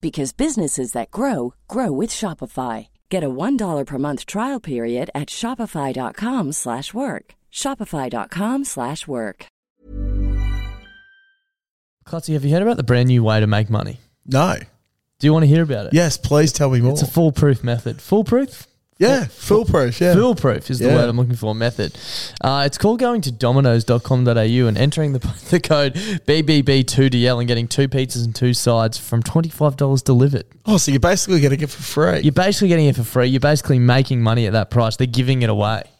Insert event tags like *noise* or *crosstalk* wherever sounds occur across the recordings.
because businesses that grow grow with Shopify. Get a $1 per month trial period at shopify.com/work. slash work. shopify.com/work. slash work. Clutzy, have you heard about the brand new way to make money? No. Do you want to hear about it? Yes, please tell me more. It's a foolproof method. Foolproof? Yeah, foolproof. Yeah. Foolproof is the Yeah. word I'm looking for. Method. Uh, it's called going to dominoes.com.au and entering the, *laughs* the code BBB2DL and getting two pizzas and two sides from $25 delivered. Oh, so you're basically getting it for free. You're basically getting it for free. You're basically making money at that price. They're giving it away.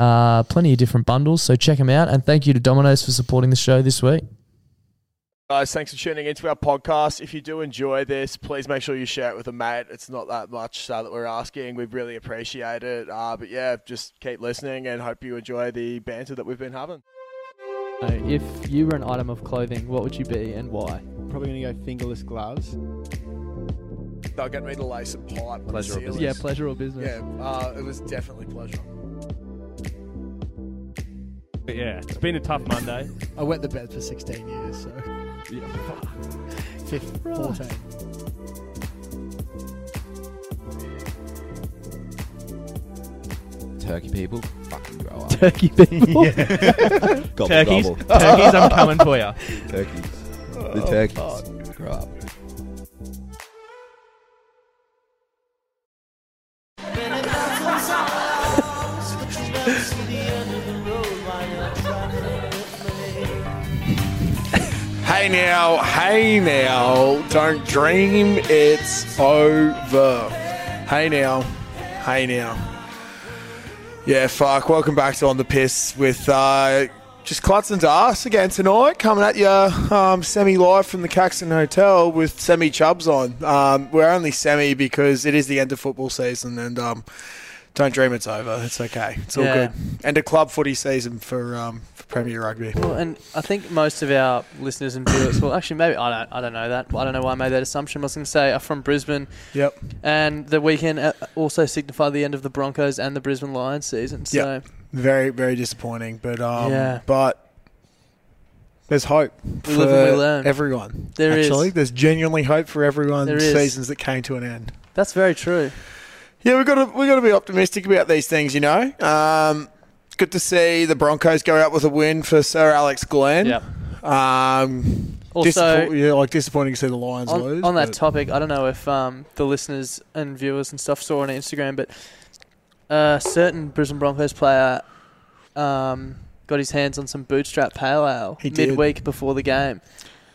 Uh, plenty of different bundles, so check them out. And thank you to Domino's for supporting the show this week. Guys, thanks for tuning into our podcast. If you do enjoy this, please make sure you share it with a mate. It's not that much uh, that we're asking. We really appreciate it. Uh, but yeah, just keep listening and hope you enjoy the banter that we've been having. If you were an item of clothing, what would you be and why? Probably gonna go fingerless gloves. They'll get me to lay some pipe. the Pleasure or ceilings. Yeah, pleasure or business. Yeah, uh, it was definitely pleasure. But yeah, it's been a tough Monday. I wet the bed for 16 years, so Yeah, fuck. 15, 14. Turkey people, fucking grow up. Turkey people. *laughs* *laughs* Gobble, Turkeys, gobble. turkeys, I'm coming for you. turkeys. The turkeys. Oh, grow up. Hey now, hey now, don't dream it's over. Hey now, hey now. Yeah, fuck. Welcome back to On the Piss with uh, just and us again tonight. Coming at you um, semi live from the Caxton Hotel with semi chubs on. Um, we're only semi because it is the end of football season and um, don't dream it's over. It's okay. It's all Yeah. good. And a club footy season for, um, for Premier Rugby. Well, and I think most of our listeners and viewers, well, actually, maybe I don't, I don't know that. I don't know why I made that assumption. I was going to say are from Brisbane, Yep. and the weekend uh, also signified the end of the Broncos and the Brisbane Lions season. So Yep. Very, very disappointing. But um, Yeah. but there's hope We for live and we learn. everyone. There is. actually, there's genuinely hope for everyone. There is. Seasons that came to an end. that's very true. Yeah, we've got to we got to be optimistic about these things, you know. Um, good to see the Broncos go out with a win for Sir Alex Glenn. Yep. Um, Also- disappoint- yeah, like disappointing to see the Lions on, lose. on that topic, I don't know if um, the listeners and viewers and stuff saw on Instagram, but a certain Brisbane Broncos player um, got his hands on some bootstrap pale ale He did. midweek before the game,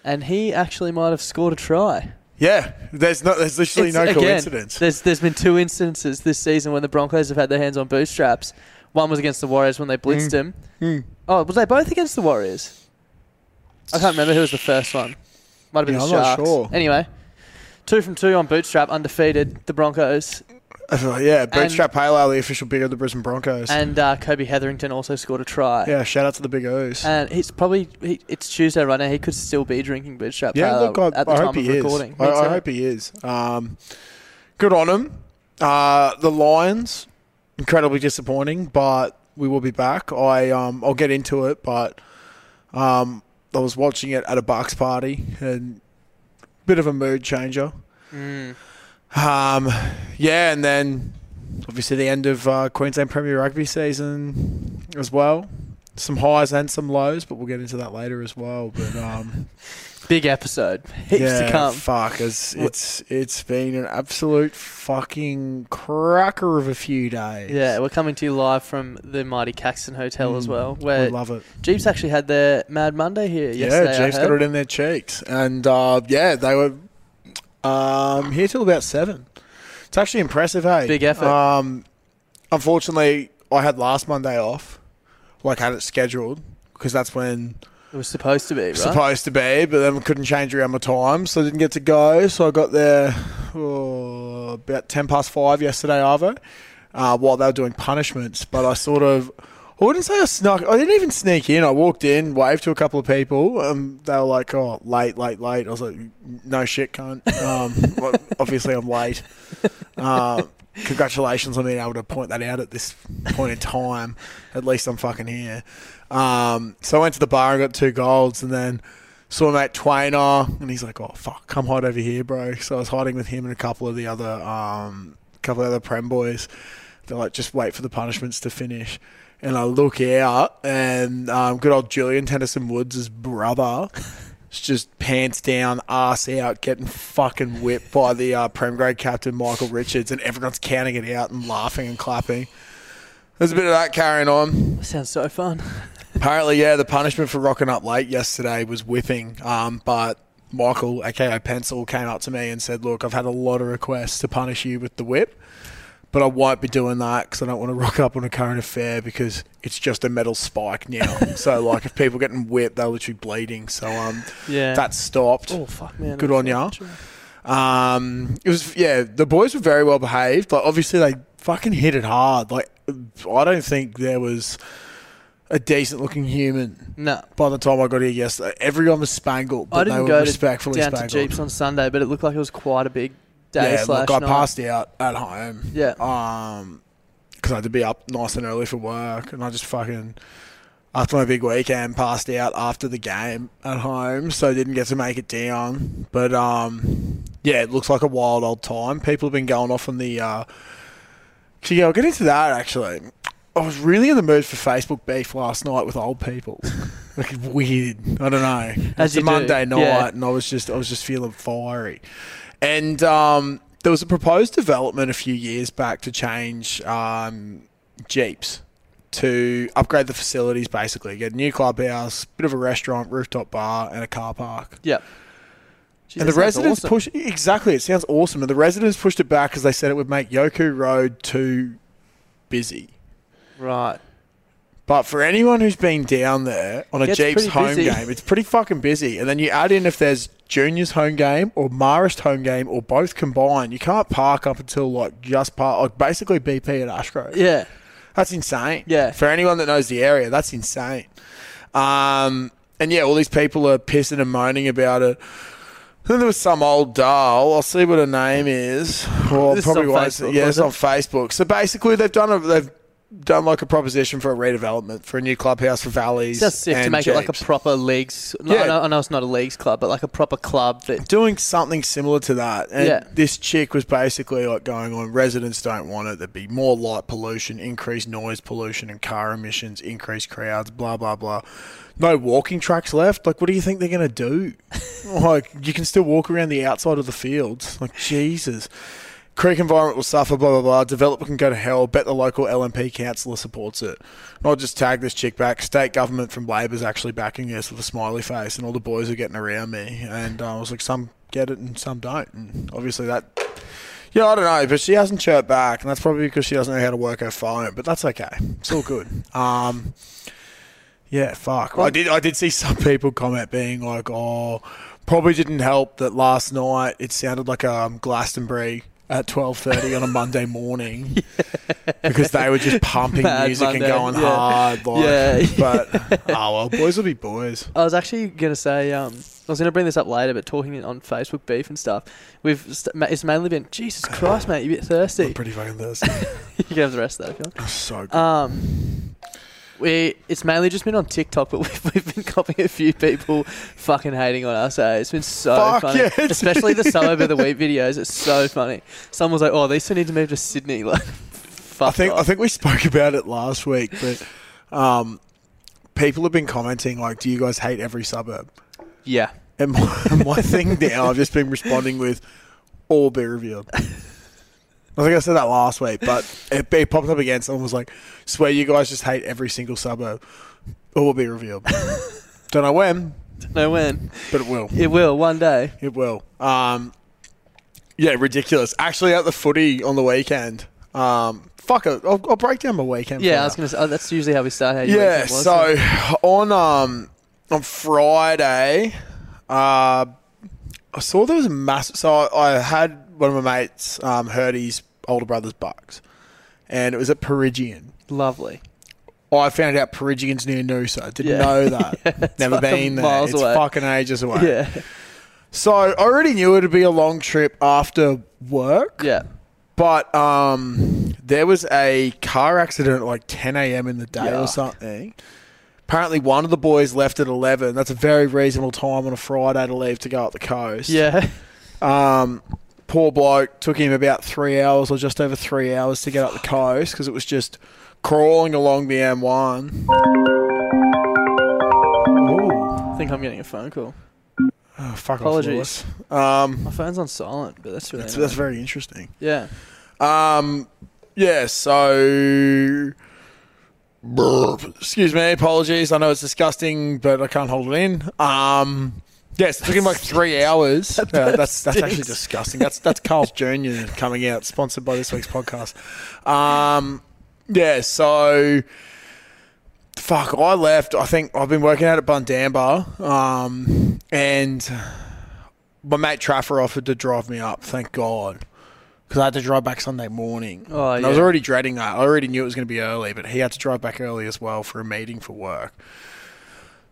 and he actually might have scored a try. yeah, there's no, there's literally It's- no again, coincidence. There's there's been two instances this season when the Broncos have had their hands on bootstraps. One was against the Warriors when they blitzed him. Mm. Oh, was they both against the Warriors? I can't remember who was the first one. Might have been Yeah, the I'm not Sharks. sure. Anyway, two from two on bootstrap, undefeated. The Broncos yeah, Bootstrap Pale Ale, the official beer of the Brisbane Broncos. and uh, Kobe Hetherington also scored a try. yeah, shout out to the Big O's. And he's probably he, it's Tuesday right now. He could still be drinking bootstrap Yeah, pale look, I, at the I time hope of he recording. is. Me I, I too. hope he is. Um, good on him. Uh, the Lions, incredibly disappointing, but we will be back. I um, I'll get into it, but um, I was watching it at a Bucks party and bit of a mood changer. Mm. Um, yeah, and then obviously the end of uh, Queensland Premier Rugby season as well. Some highs and some lows, but we'll get into that later as well. But um, *laughs* Big episode. *laughs* Heaps yeah, to come. fuck, it's, it's it's been an absolute fucking cracker of a few days. Yeah, we're coming to you live from the mighty Caxton Hotel as Mm, well, I where love it. Jeeps actually had their Mad Monday here yesterday. yeah, Jeeps got it in their cheeks, and uh, yeah, they were um, here till about seven. It's actually impressive, hey. Big effort. Um, unfortunately, I had last Monday off, like had it scheduled because that's when It was supposed to be, right? supposed to be, but then we couldn't change around my time, so I didn't get to go. So I got there oh, about ten past five yesterday, Arvo, uh, while they were doing punishments. But I sort of, I wouldn't say I snuck. I didn't even sneak in. I walked in, waved to a couple of people, and they were like, "Oh, late, late, late." I was like, "No shit, cunt." Um, *laughs* obviously, I'm late. Uh, congratulations on being able to point that out at this point in time. At least I'm fucking here. Um, so I went to the bar and got two golds, and then saw mate Twainer, and he's like, "Oh fuck, come hide over here, bro." So I was hiding with him and a couple of the other, um, couple of other prem boys. They're like, "Just wait for the punishments to finish." And I look out, and um, good old Julian Tennyson Woods' brother is just pants down, ass out, getting fucking whipped by the uh, Prem grade captain Michael Richards, and everyone's counting it out and laughing and clapping. There's a bit of that carrying on. Sounds so fun. Apparently, yeah, the punishment for rocking up late yesterday was whipping. Um, but Michael, aka Pencil, came up to me and said, "Look, I've had a lot of requests to punish you with the whip, but I won't be doing that because I don't want to rock up on a current affair because it's just a metal spike now. *laughs* so, like, if people getting whipped, they're literally bleeding. So, um, Yeah. that stopped. oh fuck, man. Good on ya. Um, it was yeah. The boys were very well behaved. but obviously they fucking hit it hard. Like I don't think there was a decent looking human No. by the time I got here yesterday. Everyone was spangled, but I didn't were go to, respectfully down to. Jeeps on Sunday, but it looked like it was quite a big day yeah, slash look, I night. passed out at home. Yeah. Um, because I had to be up nice and early for work, and I just fucking after my big weekend passed out after the game at home, so didn't get to make it down. But um, yeah, it looks like a wild old time. People have been going off on the. Uh, actually, yeah, I'll get into that actually. I was really in the mood for Facebook beef last night with old people. *laughs* like weird. I don't know. As it's a you do, Monday night, yeah. and I was just I was just feeling fiery. And um, there was a proposed development a few years back to change um, Jeeps to upgrade the facilities, basically get a new clubhouse, bit of a restaurant, rooftop bar, and a car park. Yep. Jeez, and the residents awesome. pushed exactly. It sounds awesome, and the residents pushed it back because they said it would make Yoku Road too busy. Right. But for anyone who's been down there on a Gets Jeeps pretty home busy. game, it's pretty fucking busy. And then you add in if there's Junior's home game or Marist home game or both combined, you can't park up until like just park, like basically BP at Ashgrove. Yeah. That's insane. Yeah. For anyone that knows the area, that's insane. Um, and yeah, all these people are pissing and moaning about it. Then *laughs* there was some old doll. I'll see what her name is. Well, This is probably on won't. Facebook, yeah, it's it? on Facebook. So basically, they've done a they've done like a proposition for a redevelopment for a new clubhouse for Valleys. Just sick to make it like a proper leagues. No, Yeah. I, know, I know it's not a leagues club, but like a proper club that. doing something similar to that. And Yeah. this chick was basically like going on, residents don't want it. There'd be more light pollution, increased noise pollution and car emissions, increased crowds, blah, blah, blah. No walking tracks left. Like, what do you think they're going to do? *laughs* like, you can still walk around the outside of the fields. Like, Jesus. Creek environment will suffer, blah, blah, blah. Developer can go to hell. Bet the local LNP councillor supports it. And I'll just tag this chick back. State government from Labor's actually backing this with a smiley face, and all the boys are getting around me. And uh, I was like, some get it and some don't. And obviously that. Yeah, I don't know, but she hasn't chirped back, and that's probably because she doesn't know how to work her phone. But that's okay. It's all good. *laughs* Um, yeah, fuck. I did. I did see some people comment being like, "Oh, probably didn't help that last night it sounded like um, Glastonbury at twelve thirty on a Monday *laughs* morning because they were just pumping Mad music Monday, and going yeah. hard." Like, Yeah. but *laughs* oh well, boys will be boys. I was actually gonna say, um, I was gonna bring this up later, but talking on Facebook beef and stuff, we've st- it's mainly been Jesus Christ, mate, you a bit thirsty. I'm pretty fucking thirsty. *laughs* you can have the rest of that if you want. so good. Um, we it's mainly just been on TikTok, but *laughs* we've, we've been copying a few people fucking hating on us. Eh? It's been so Fuck funny, yeah, especially the *laughs* suburb of the week videos. It's so funny. Someone was like, "Oh, these two need to move to Sydney." *laughs* Like, fuck I think off. I think we spoke about it last week, but um, people have been commenting like, "Do you guys hate every suburb?" yeah, And my, my thing now, I've just been responding with, "All be revealed." I think I said that last week, but it, it popped up again. Someone was like, "Swear you guys just hate every single suburb." All will be revealed. *laughs* Don't know when, no when but it will. it will one day. It will. Um, yeah, ridiculous. Actually, at the footy on the weekend. Um, fuck it. I'll, I'll break down my weekend. for Yeah, I was gonna say oh, that's usually how we start. How Yeah, was. so on um on Friday, uh, I saw there was a massive. So I, I had one of my mates um, heard his older brother's bucks, and it was at Peregian. lovely. I found out Peregian's near Noosa. Didn't Yeah. know *laughs* that. it's Never fucking been there. miles It's away. fucking ages away. Yeah, So I already knew it'd be a long trip after work. yeah. But um, there was a car accident at like 10 a.m. in the day or something. Apparently, one of the boys left at 11. That's a very reasonable time on a Friday to leave to go up the coast. Yeah, Um, poor bloke. Took him about three hours or just over three hours to get up the coast because it was just crawling along the M1. I think I'm getting a phone call. Oh, fuck Apologies. off, Lewis. Um, My phone's on silent, but that's really that's, that's very interesting. yeah. Um, yeah, so. Excuse me, apologies. I know it's disgusting, but I can't hold it in. Um, yes, it took him like three hours. *laughs* Uh, that's that's actually disgusting. That's that's Carl's Jr. coming out, sponsored by this week's podcast. Um, yeah, so fuck, I left. I think I've been working out at Bundamba, um, and my mate Traffer offered to drive me up. Thank God. Because I had to drive back Sunday morning. Oh, And I was already dreading that. I already knew it was going to be early, but he had to drive back early as well for a meeting for work.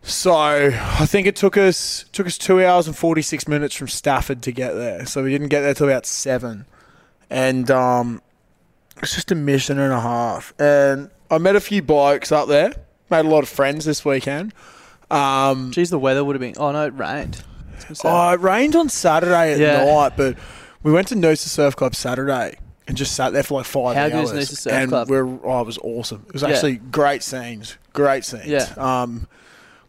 So I think it took us took us two hours and forty six minutes from Stafford to get there. So we didn't get there till about seven, and um, it's just a mission and a half. And I met a few blokes up there. Made a lot of friends this weekend. Um, Geez, the weather would have been. Oh no, it rained. I was gonna say. Oh, it rained on Saturday at Yeah. night, but we went to Noosa Surf Club Saturday and just sat there for like five How hours. good is Noosa Surf and Club? We're, oh, it was awesome. It was Yeah. actually great scenes, great scenes. Yeah. Um,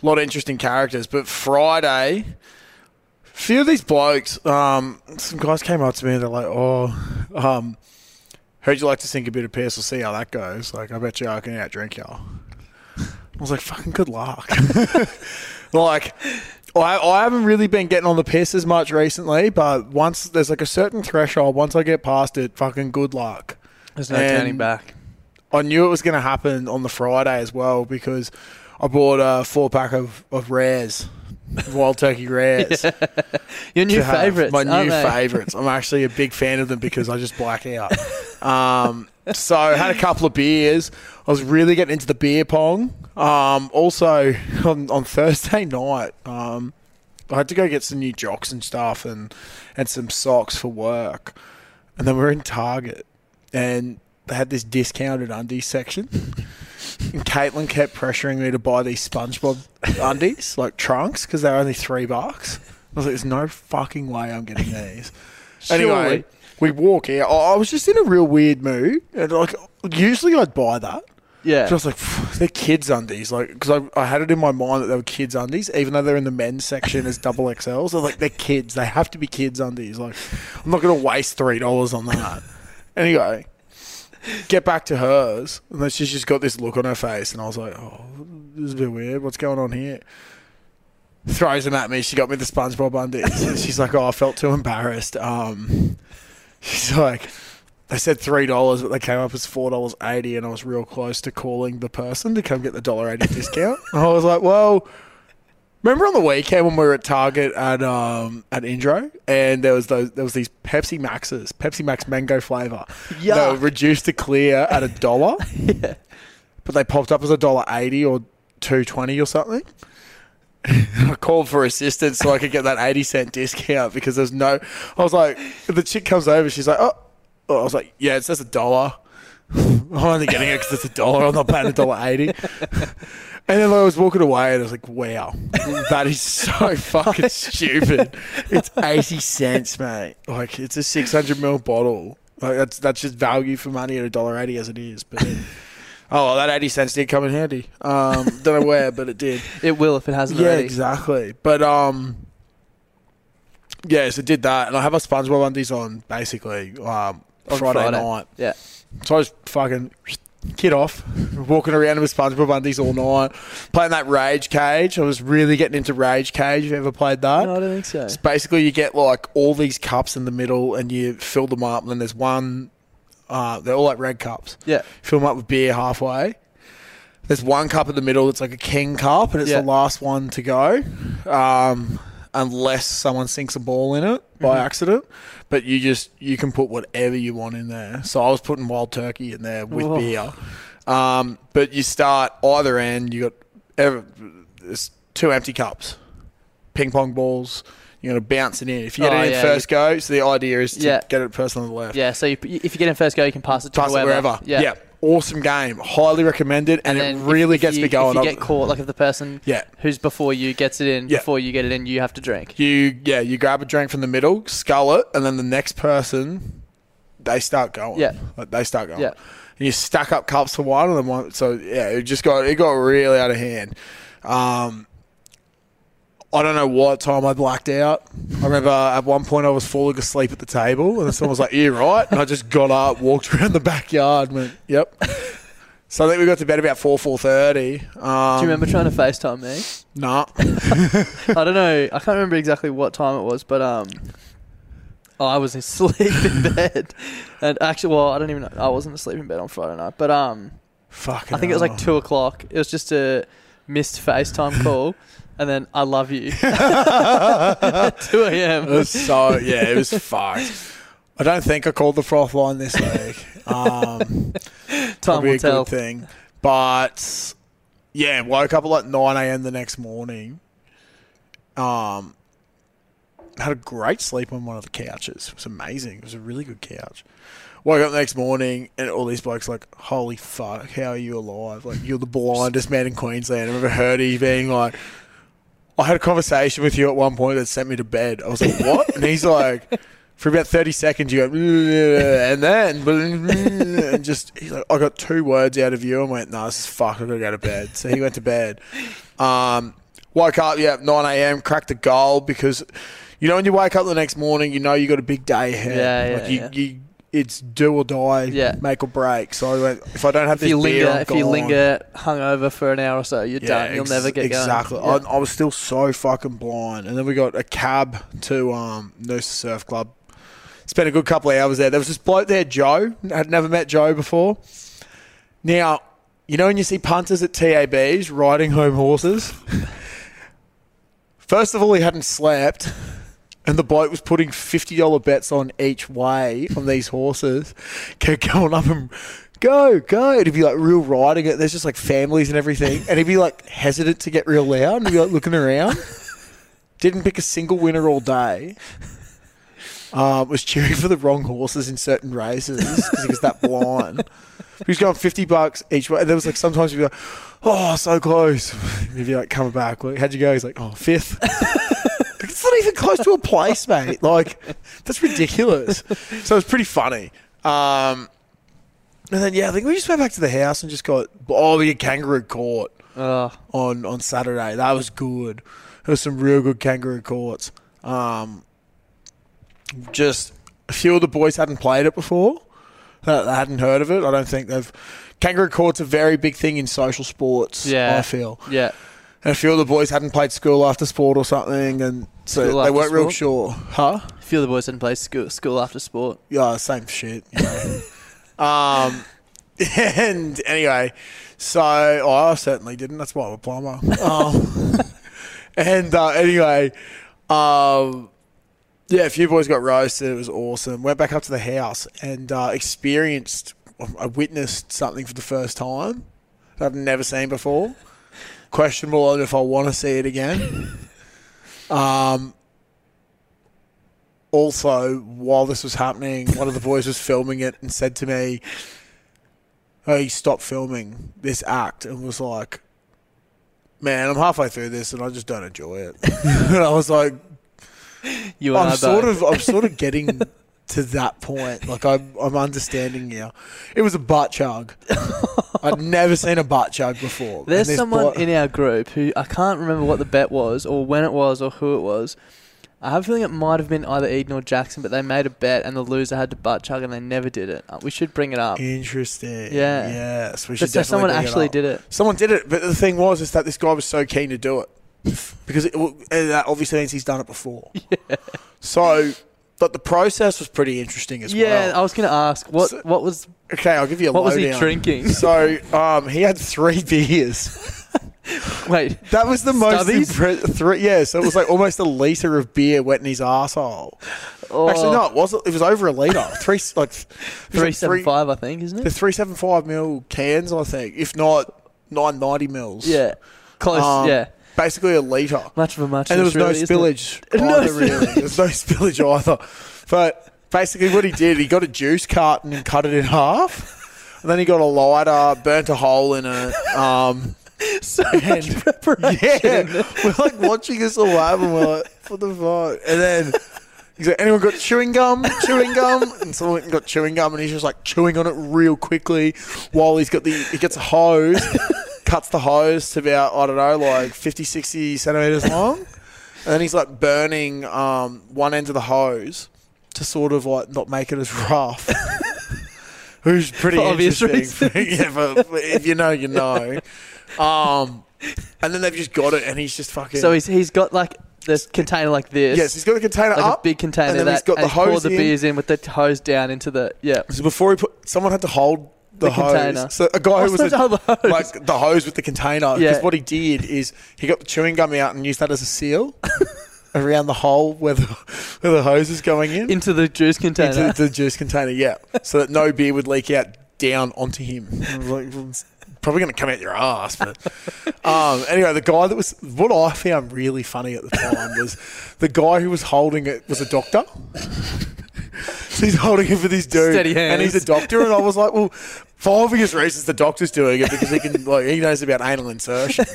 a lot of interesting characters. But Friday, a few of these blokes, um, some guys came up to me and they're like, "Oh, um, heard you like to sink a bit of piss. We'll see how that goes. Like, I bet you I can out drink y'all." I was like, "Fucking good luck." *laughs* like, I, I haven't really been getting on the piss as much recently, but once there's like a certain threshold, once I get past it, fucking good luck. There's no and- turning back. I knew it was going to happen on the Friday as well because I bought a four pack of, of rares, wild turkey rares. *laughs* Your new to have. favourites. My aren't new they? favourites. I'm actually a big fan of them because I just black out. Um, so I had a couple of beers. I was really getting into the beer pong. Um, also on, on Thursday night, um, I had to go get some new jocks and stuff and and some socks for work. And then we are in Target, and they had this discounted undies section. And *laughs* Caitlin kept pressuring me to buy these SpongeBob undies, like trunks, because they're only three bucks. I was like, "There's no fucking way I'm getting these." *laughs* Anyway, we walk out. I was just in a real weird mood, and like usually I'd buy that. Yeah. So I was like, "Phew, they're kids undies, like because I, I had it in my mind that they were kids undies, even though they're in the men's section as double XL. So like they're kids, they have to be kids undies. Like I'm not gonna waste three dollars on that. *laughs* anyway, get back to hers, and then she's just got this look on her face, and I was like, oh, this is a bit weird. What's going on here? Throws them at me. She got me the SpongeBob undies. She's like, oh, I felt too embarrassed. Um, she's like. They said three dollars, but they came up as four dollars eighty, and I was real close to calling the person to come get the dollar eighty discount. *laughs* And I was like, "Well, remember on the weekend when we were at Target at um at Indro, and there was those there was these Pepsi Maxes, Pepsi Max mango flavor, They were reduced to clear at a dollar, *laughs* but they popped up as a dollar eighty or two twenty or something." *laughs* I called for assistance so I could get that 80 cent discount because there's no. I was like, the chick comes over, she's like, oh, oh, I was like, yeah, it's just a dollar. *laughs* I'm only getting it because it's a dollar. I'm not paying a dollar 80. *laughs* And then I was walking away and I was like, wow, that is so *laughs* fucking stupid. It's 80 cents, mate. Like, it's a 600 ml bottle. Like, that's that's just value for money at a dollar 80 as it is. But. Oh, well, that 80 cents did come in handy. Um, don't know where, but it did. It will if it hasn't Yeah, already. exactly. But um, yeah, so did that, and I have my SpongeBob undies on basically um, On Friday, Friday. night. Yeah. So I was fucking kid off, walking around with SpongeBob undies all night, playing that Rage Cage. I was really getting into Rage Cage. If you ever played that? No, I don't think so. It's basically you get like all these cups in the middle, and you fill them up, and then there's one. Uh, they're all like red cups. Yeah. Fill them up with beer halfway. There's one cup in the middle that's like a king cup, and it's Yeah. the last one to go, um, unless someone sinks a ball in it by Mm-hmm. accident. But you just you can put whatever you want in there. So I was putting wild turkey in there with Oh. beer. Um, but you start either end. You got ever, there's two empty cups, ping pong balls. You're gonna bounce it in. If you get Oh, it in yeah, first go, so the idea is to Yeah. get it person on the left. Yeah, so you, if you get in first go, you can pass it to Pass it whoever. wherever. Yeah. Awesome game. Highly recommended, and, then it really if gets you, me going. If you get caught, like if the person Yeah. who's before you gets it in, Yeah. before you get it in, you have to drink. You yeah, you grab a drink from the middle, scull it, and then the next person, they start going. Yeah. like, they start going. Yeah. and you stack up cups for one, and then one. So yeah, it just got it got really out of hand. Um, I don't know what time I blacked out. I remember at one point I was falling asleep at the table, and someone was like, "You right?" And I just got up, walked around the backyard, and went, "Yep." So I think we got to bed about four four thirty. Um, Do you remember trying to FaceTime me? Nah. *laughs* I don't know. I can't remember exactly what time it was, but um, I was asleep in *laughs* bed, and actually, well, I don't even know. I wasn't asleep in bed on Friday night, but um, Fucking I think it was like two o'clock. It was just a missed FaceTime call, *laughs* and then I love you *laughs* at two a.m. It was so yeah, it was fucked. I don't think I called the froth line this week. Um, *laughs* Time will a tell. good thing, but yeah, woke up at like nine a.m. the next morning. Um, had a great sleep on one of the couches. It was amazing. It was a really good couch. Woke up the next morning and all these blokes like, "Holy fuck, how are you alive? Like you're the blindest man in Queensland I've ever heard of you being like." I had a conversation with you at one point that sent me to bed. I was like, "What?" And he's like, for about thirty seconds, you go, and then, and just he's like, "I got two words out of you." and went, "No, this is fuck. I gotta go to bed." So he went to bed. Um, woke up, yeah, nine a.m. Cracked a goal because you know when you wake up the next morning, you know you got a big day ahead. Yeah, like yeah, you, yeah. you, it's do or die, Yeah. make or break. So if I don't have If this you beer, linger, I'm if you gone. linger hungover for an hour or so, you're Yeah, done. You'll ex- never get exactly. going. I, I was still so fucking blind, and then we got a cab to um, Noosa Surf Club. Spent a good couple of hours there. There was this bloke there, Joe. Had never met Joe before. Now, you know when you see punters at TABs riding home horses. *laughs* First of all, he hadn't slept. And the bloke was putting fifty dollar bets on each way on these horses. Kept going up and go, go. And he'd be like real riding it. There's just like families and everything. And he'd be like hesitant to get real loud and he'd be like looking around. Didn't pick a single winner all day. uh, was cheering for the wrong horses in certain races because he was that blind. He was going 50 bucks each way. And there was like sometimes he'd be like, oh, so close. *laughs* He'd be like, coming back. How'd you go? He's like, oh, fifth. *laughs* it's not even close to a place, mate. Like, that's ridiculous. So it was pretty funny. Um, and then, yeah, I think we just went back to the house and just got, oh, we had kangaroo court Oh, on on Saturday. That was good. There was some real good kangaroo courts. Um, just a few of the boys hadn't played it before. They they hadn't heard of it. I don't think they've. Kangaroo court's a very big thing in social sports. Yeah. I feel. yeah. And a few of the boys hadn't played school after sport or something, and so School they after weren't real sport? sure. Huh? A few of the boys didn't play school, school after sport. Yeah, same shit. You know. *laughs* um, *laughs* and anyway, so oh, I certainly didn't. That's why I'm a plumber. Um, *laughs* and uh, anyway, um, yeah, a few boys got roasted. It was awesome. Went back up to the house and uh, experienced. I witnessed something for the first time that I've never seen before. Questionable on if I want to see it again. *laughs* Um, also, while this was happening, one of the boys was filming it and said to me, "Hey, stop filming this act," and was like, "Man, I'm halfway through this and I just don't enjoy it." *laughs* and I was like, You "I'm sort of, I'm sort of getting." To that point, like I'm, I'm understanding now. It was a butt chug. *laughs* I'd never seen a butt chug before. There's someone in our group who I can't remember what the bet was or when it was or who it was. I have a feeling it might have been either Eden or Jackson, but they made a bet and the loser had to butt chug and they never did it. Uh, We should bring it up. Interesting. Yeah. Yes, we But should so someone it actually up. did it. Someone did it, but the thing was is that this guy was so keen to do it *laughs* because it, that obviously means he's done it before. *laughs* Yeah. So, but the process was pretty interesting as well. Yeah. I was going to ask what So- what was Okay, I'll give you a what was he lowdown. drinking? So, um, he had three *laughs* beers. *laughs* Wait, That was the most Stubbies? impre- three. Yeah, so it was like almost a liter of beer wet in his asshole. oh, Actually, no, it wasn't. It was over a liter. *laughs* Three like it was three like seven five, I think, isn't it? The it? three seven five mil cans, I think, if not nine ninety mils. Yeah, close. Um, yeah, basically a liter. much of a much. and there was no really, it? spillage *laughs* No either, really. There was no spillage either. But basically, what he did, he got a juice carton and cut it in half. And then he got a lighter, burnt a hole in it. Um, *laughs* So and yeah, we're like watching this all happen. We're like, what the fuck? And then he's like, anyone got chewing gum? Chewing gum? And someone got chewing gum, and he's just like chewing on it real quickly while he's got the he gets a hose, cuts the hose to about I don't know, like 50, 60 centimeters long, and then he's like burning um, one end of the hose to sort of like not make it as rough. *laughs* Who's pretty For obvious interesting. *laughs* yeah, but if you know, you know. Um, and then they've just got it, and he's just fucking. So he's he's got like this container like this. yes, he's got the container like up, a big container and then that he's got the poured hose the in. beers in with the hose down into the yeah. So before he put, someone had to hold the, The hose. container. So a guy who was so to hold the hose. like the hose with the container. Because Yeah. what he did is he got the chewing gum out and used that as a seal *laughs* around the hole where the where the hose is going in into the juice container. into the juice container. Yeah, so that no beer would leak out down onto him. *laughs* Like, probably going to come out your ass. But um, anyway, the guy that was what I found really funny at the time was the guy who was holding it was a doctor. *laughs* he's holding it for this dude, Steady and he's a doctor. And I was like, well, for obvious reasons, the doctor's doing it because he can *laughs* like he knows about anal insertion. *laughs*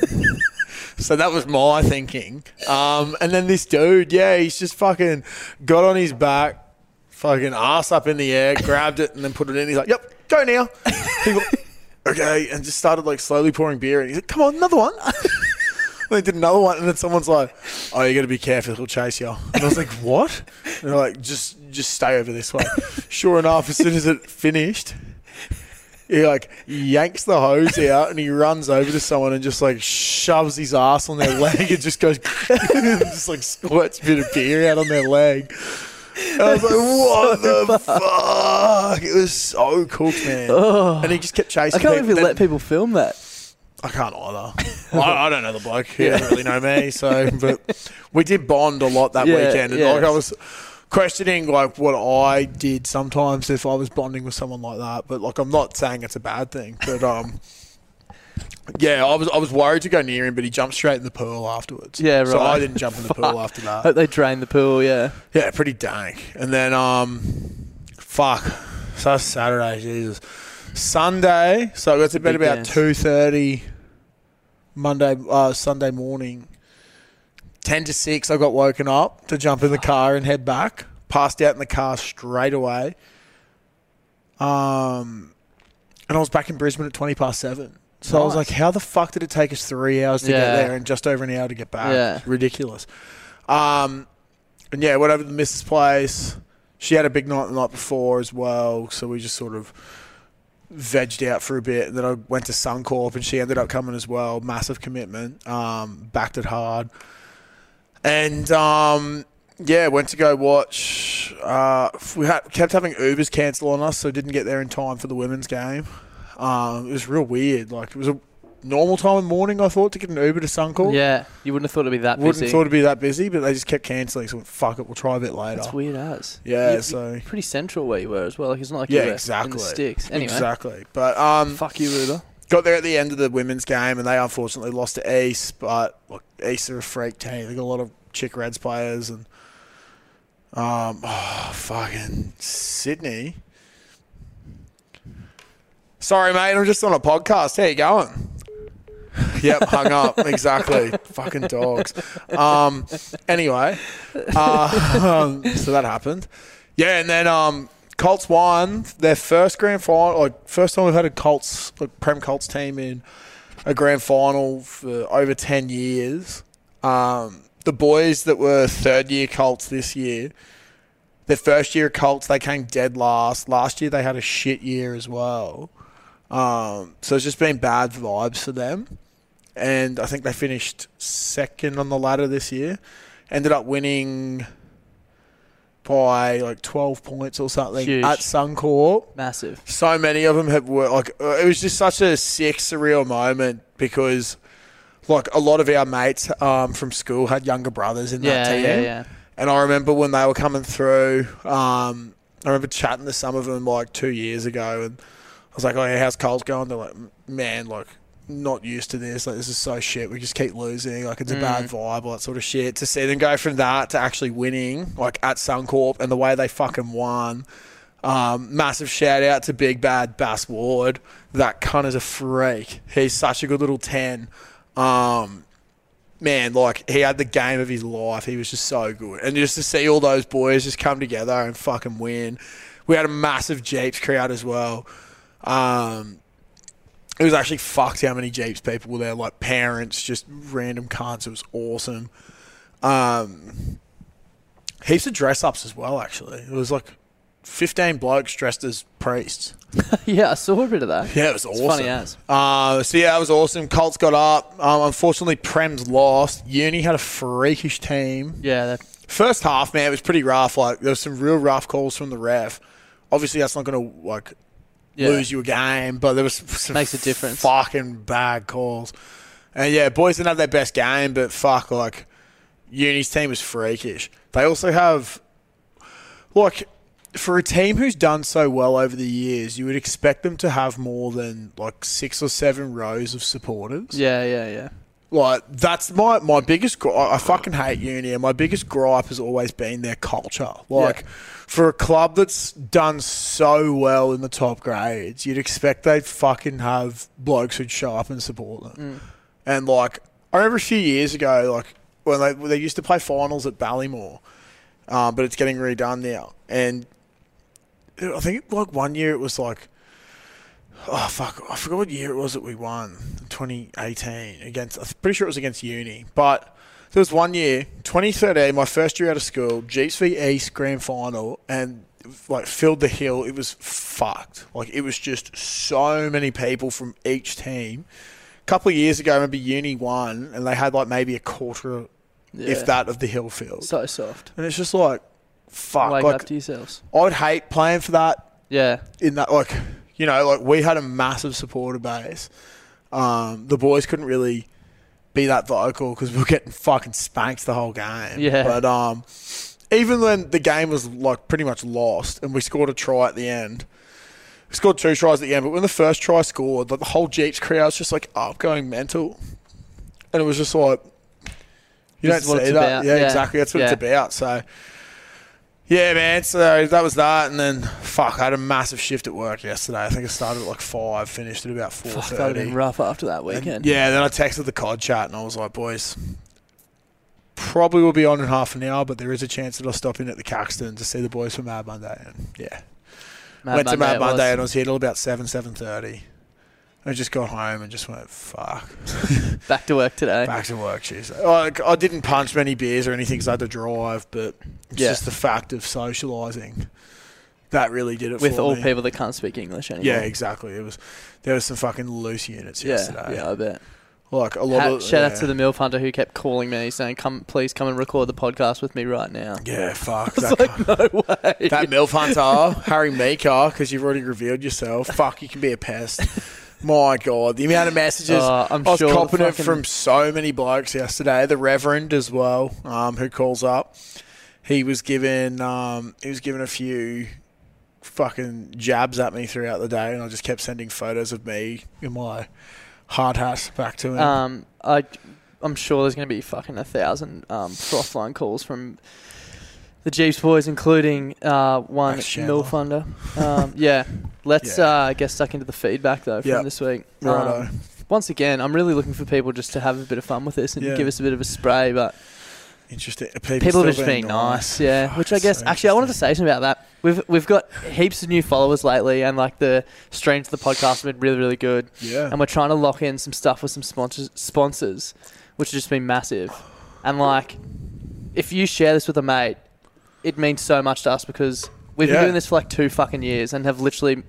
So that was my thinking. Um, and then this dude, yeah, he's just fucking got on his back, fucking ass up in the air, grabbed it, and then put it in. He's like, "Yep, go now." He went, okay, and just started like slowly pouring beer in. He's like, "Come on, another one." *laughs* they did another one, and then someone's like, "Oh, you got to be careful; he'll chase you." And I was like, "What?" And they're like, "Just, just stay over this way." *laughs* Sure enough, as soon as it finished. He like yanks the hose out and he runs over to someone and just like shoves his ass on their leg and just goes *laughs* just like squirts a bit of beer out on their leg. And I was like, what the fuck? It was so cooked, man. And he just kept chasing. I can't believe you people. let people film that. I can't either. I, I don't know the bloke. He doesn't really know me. So, *laughs* but we did bond a lot that Yeah, weekend. And yeah. like I was questioning like what I did sometimes if I was bonding with someone like that. But like I'm not saying it's a bad thing. But um, Yeah, I was I was worried to go near him, but he jumped straight in the pool afterwards. Yeah, right. So. I didn't jump in the *laughs* pool after that. They drained the pool. Yeah. Yeah, pretty dank. And then, um, fuck. So Saturday, Jesus. Sunday. So I got to bed big about dance. two thirty. Monday, uh, Sunday morning. Ten to six, I got woken up to jump in the car and head back. Passed out in the car straight away. Um, and I was back in Brisbane at twenty past seven. So I was Nice. like, "How the fuck did it take us three hours to Yeah. get there and just over an hour to get back? Yeah. It's ridiculous." Um, and yeah, went over to the missus' place. She had a big night the night before as well, so we just sort of vegged out for a bit. And then I went to Suncorp, and she ended up coming as well. Massive commitment. Um, backed it hard, and um, yeah, went to go watch. Uh, we had, kept having Ubers cancel on us, so didn't get there in time for the women's game. Um, it was real weird. Like it was a normal time in the morning. I thought to get an Uber to Suncorp. Yeah. You wouldn't have thought it'd be that Wouldn't busy. have thought it'd be that busy, but they just kept cancelling. So fuck it, we'll try a bit later. That's weird as. Yeah, You're- so- pretty central where you were as well. Like it's not like yeah, you exactly. in the sticks. Anyway. Exactly. But um, Fuck you, Uber. got there at the end of the women's game, and they unfortunately lost to East. But look, East are a freak team. They got a lot of chick Reds players, and um, *sighs* oh, fucking Sydney. Sorry, mate. I'm just on a podcast. How you going? *laughs* yep, hung up. Exactly. Fucking dogs. Um, anyway, uh, so that happened. Yeah, and then um, Colts won their first grand final. Like first time we've had a Colts, Prem Colts team in a grand final for over ten years. Um, the boys that were third year Colts this year, their first year Colts, they came dead last. Last year they had a shit year as well. Um, so it's just been bad vibes for them. And I think they finished second on the ladder this year. Ended up winning by like 12 points or something Huge. at Suncorp Massive. so many of them have worked. Like it was just such a sick, surreal moment because, like, a lot of our mates um, from school had younger brothers in Yeah, that team. yeah, yeah. And I remember when they were coming through. Um, I remember chatting to some of them like two years ago, and was like, "Oh, yeah, how's Colts going?" They're like, "Man, like." Not used to this. Like this is so shit. We just keep losing. Like it's a bad vibe. All that sort of shit. To see them go from that to actually winning, like at Suncorp, and the way they fucking won, um, massive shout out to Big Bad Bass Ward. That cunt is a freak. He's such a good little 10. Um, man, like, he had the game of his life. He was just so good. And just to see all those boys just come together and fucking win. We had a massive Jeeps crowd as well. Um, it was actually fucked how many Jeeps people were there, like parents, just random cunts. It was awesome. Um, heaps of dress ups as well, actually. It was like 15 blokes dressed as priests. *laughs* yeah, I saw a bit of that. Yeah, it was awesome. funny as. Uh, so yeah, it was awesome. Colts got up. Um, unfortunately, Prem's lost. Uni had a freakish team. Yeah, that, First half, man, it was pretty rough. Like there was some real rough calls from the ref. Obviously, that's not going to like yeah. lose you a game, but there was some Makes a difference. Fucking bad calls. And yeah, boys didn't have their best game, but fuck, like Uni's team was freakish. They also have like for a team who's done so well over the years, you would expect them to have more than like six or seven rows of supporters. Yeah, yeah, yeah. Like that's my my biggest. gri- I fucking hate uni, and my biggest gripe has always been their culture. Like for a club that's done so well in the top grades, you'd expect they'd fucking have blokes who'd show up and support them. And like I remember a few years ago, like when they they used to play finals at Ballymore, um, but it's getting redone now, and I think like one year it was like oh fuck, I forgot what year it was that we won, 2018 against. I'm pretty sure it was against Uni, but there was one year, 2013, my first year out of school, Jeeps v East grand final, and like filled the hill. It was fucked. Like it was just so many people from each team. A couple of years ago, I remember Uni won, and they had like maybe a quarter, yeah. if that, of the hill filled. So soft. and it's just like, fuck. Wake like up to yourselves. I'd hate playing for that Yeah. in that like you know like we had a massive supporter base um the boys couldn't really be that vocal because we were getting fucking spanked the whole game Yeah. but um even when the game was like pretty much lost and we scored a try at the end we scored two tries at the end, but when the first try scored, like the whole Jeeps crowd was just like up going mental, and it was just like you This don't see that. Yeah, Yeah. exactly. That's what it's about. So. Yeah, man. So that was that, and then fuck, I had a massive shift at work yesterday. I think I started at like five, finished at about four Fuck, that would have thirty. been rough after that And, weekend. yeah, then I texted the COD chat and I was like, boys, probably will be on in half an hour, but there is a chance that I'll stop in at the Caxton to see the boys from Mad Monday. And yeah, Mad went to Mad it was. Monday and I was here till about seven, seven thirty. I just got home and just went fuck. *laughs* Back to work today. Back to work Tuesday. Like, I didn't punch many beers or anything because I had to drive, but it's Yeah. just the fact of socialising that really did it with all me. people that can't speak English anymore. Yeah, exactly. It was there was some fucking loose units yeah, yesterday. yeah, I bet. Like a lot Ha- of shout yeah. out to the MILF hunter who kept calling me saying, "Come, please come and record the podcast with me right now." Yeah, *laughs* fuck. It's That, like, no way. that MILF Hunter, Harry Meeker, because you've already revealed yourself. Fuck, you can be a pest. *laughs* My God, the amount of messages. I'm I was sure copping it from so many blokes yesterday. The Reverend as well, um, who calls up. He was given, um, he was given a few fucking jabs at me throughout the day, and I just kept sending photos of me in my hard hat back to him. Um, I, I'm sure there's going to be fucking a thousand um, *laughs* frothline calls from the Jeeps boys, including uh, one Max Chandler. MILF. Um, yeah, *laughs* let's Yeah. uh, get stuck into the feedback though from Yep. this week. Righto. Um, once again, I'm really looking for people just to have a bit of fun with this and Yeah. give us a bit of a spray, but Interesting. People, people still are just being nice, yeah. Fuck, Which I guess so actually I wanted to say something about that. We've we've got heaps of new followers lately, and like the streams of the podcast have been really really good. Yeah. And we're trying to lock in some stuff with some sponsors, sponsors, which has just been massive. And like, if you share this with a mate, it means so much to us because we've Yeah. been doing this for like two fucking years and have literally,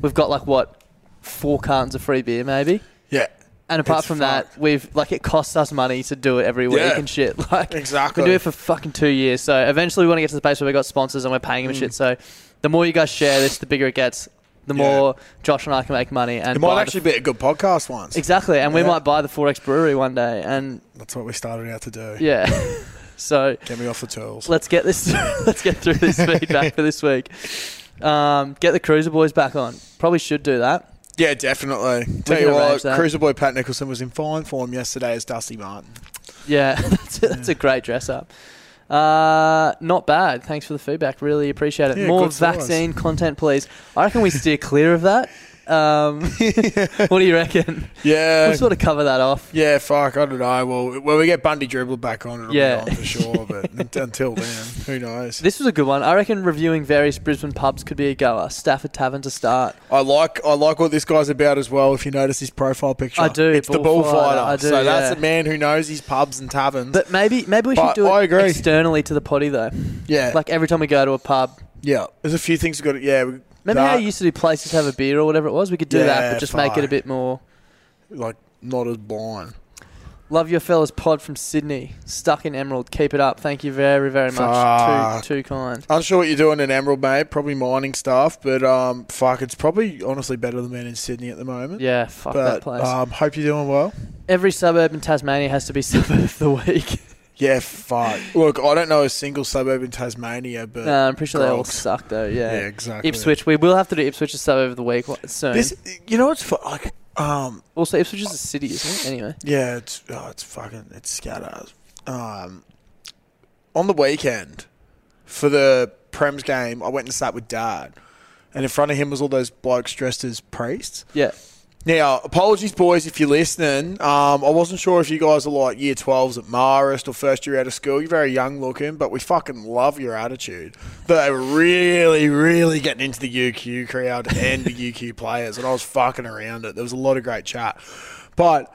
we've got like what, four cartons of free beer maybe. Yeah. And apart It's from that, we've like it costs us money to do it every week Yeah. and shit. *laughs* Like Exactly. we do it for fucking two years. So eventually we want to get to the place where we got sponsors and we're paying them Mm. shit. So the more you guys share this, the bigger it gets. The Yeah. more Josh and I can make money. And It might actually be a good podcast once. Exactly, and we might buy the XXXX Brewery one day, and That's what we started out to do. yeah. *laughs* so Get me off the tools. let's get this. *laughs* let's get through this *laughs* feedback for this week. Um, get the Cruiser Boys back on. Probably should do that. Yeah, definitely. Tell you what, that. Cruiser Boy Pat Nicholson was in fine form yesterday as Dusty Martin. Yeah, *laughs* that's, a, that's a great dress up. Uh, not bad. Thanks for the feedback. Really appreciate it. Yeah, More size. vaccine content, please. I reckon we steer clear of that. Um, *laughs* what do you reckon? Yeah. We'll sort of cover that off. yeah, fuck, I don't know. Well, when we get Bundy Dribble back on, it'll Yeah. be on for sure. But *laughs* until then, who knows? This was a good one. I reckon reviewing various Brisbane pubs could be a goer. Stafford Tavern to start. I like I like what this guy's about as well. If you notice his profile picture, I do, It's the bullfighter. I do, so that's yeah. a man who knows his pubs and taverns. But maybe maybe we should But do it agree. externally to the potty though. yeah, Like every time we go to a pub. yeah. There's a few things we've got. To, yeah, we- Remember how that, you used to do places to have a beer or whatever it was? We could do that, but just make it a bit more. like not as blind. Love your fellas pod from Sydney. Stuck in Emerald. Keep it up. Thank you very, very much. Fuck. Too, too kind. Unsure what you're doing in Emerald, mate. Probably mining stuff, but um, fuck, it's probably honestly better than being in Sydney at the moment. Yeah, fuck that but place. um, hope you're doing well. Every suburb in Tasmania has to be *laughs* suburb of the week. Yeah, fuck. Look, I don't know a single suburb in Tasmania, but no, I'm pretty sure they all Grogs. suck though. yeah, Yeah. exactly. Ipswich. We will have to do Ipswich as suburb of the week wa- soon. This, you know what's fu- like? Um, also, Ipswich is a city, isn't it? Anyway. yeah, it's oh, it's fucking it's scatter. Um, on the weekend for the Prem's game, I went and sat with Dad, and in front of him was all those blokes dressed as priests. Yeah. Now, apologies, boys, if you're listening. Um, I wasn't sure if you guys are like year 12s at Marist or first year out of school. You're very young looking, but we fucking love your attitude. They were really, really getting into the UQ crowd and the UQ players, and I was fucking around it. There was a lot of great chat. But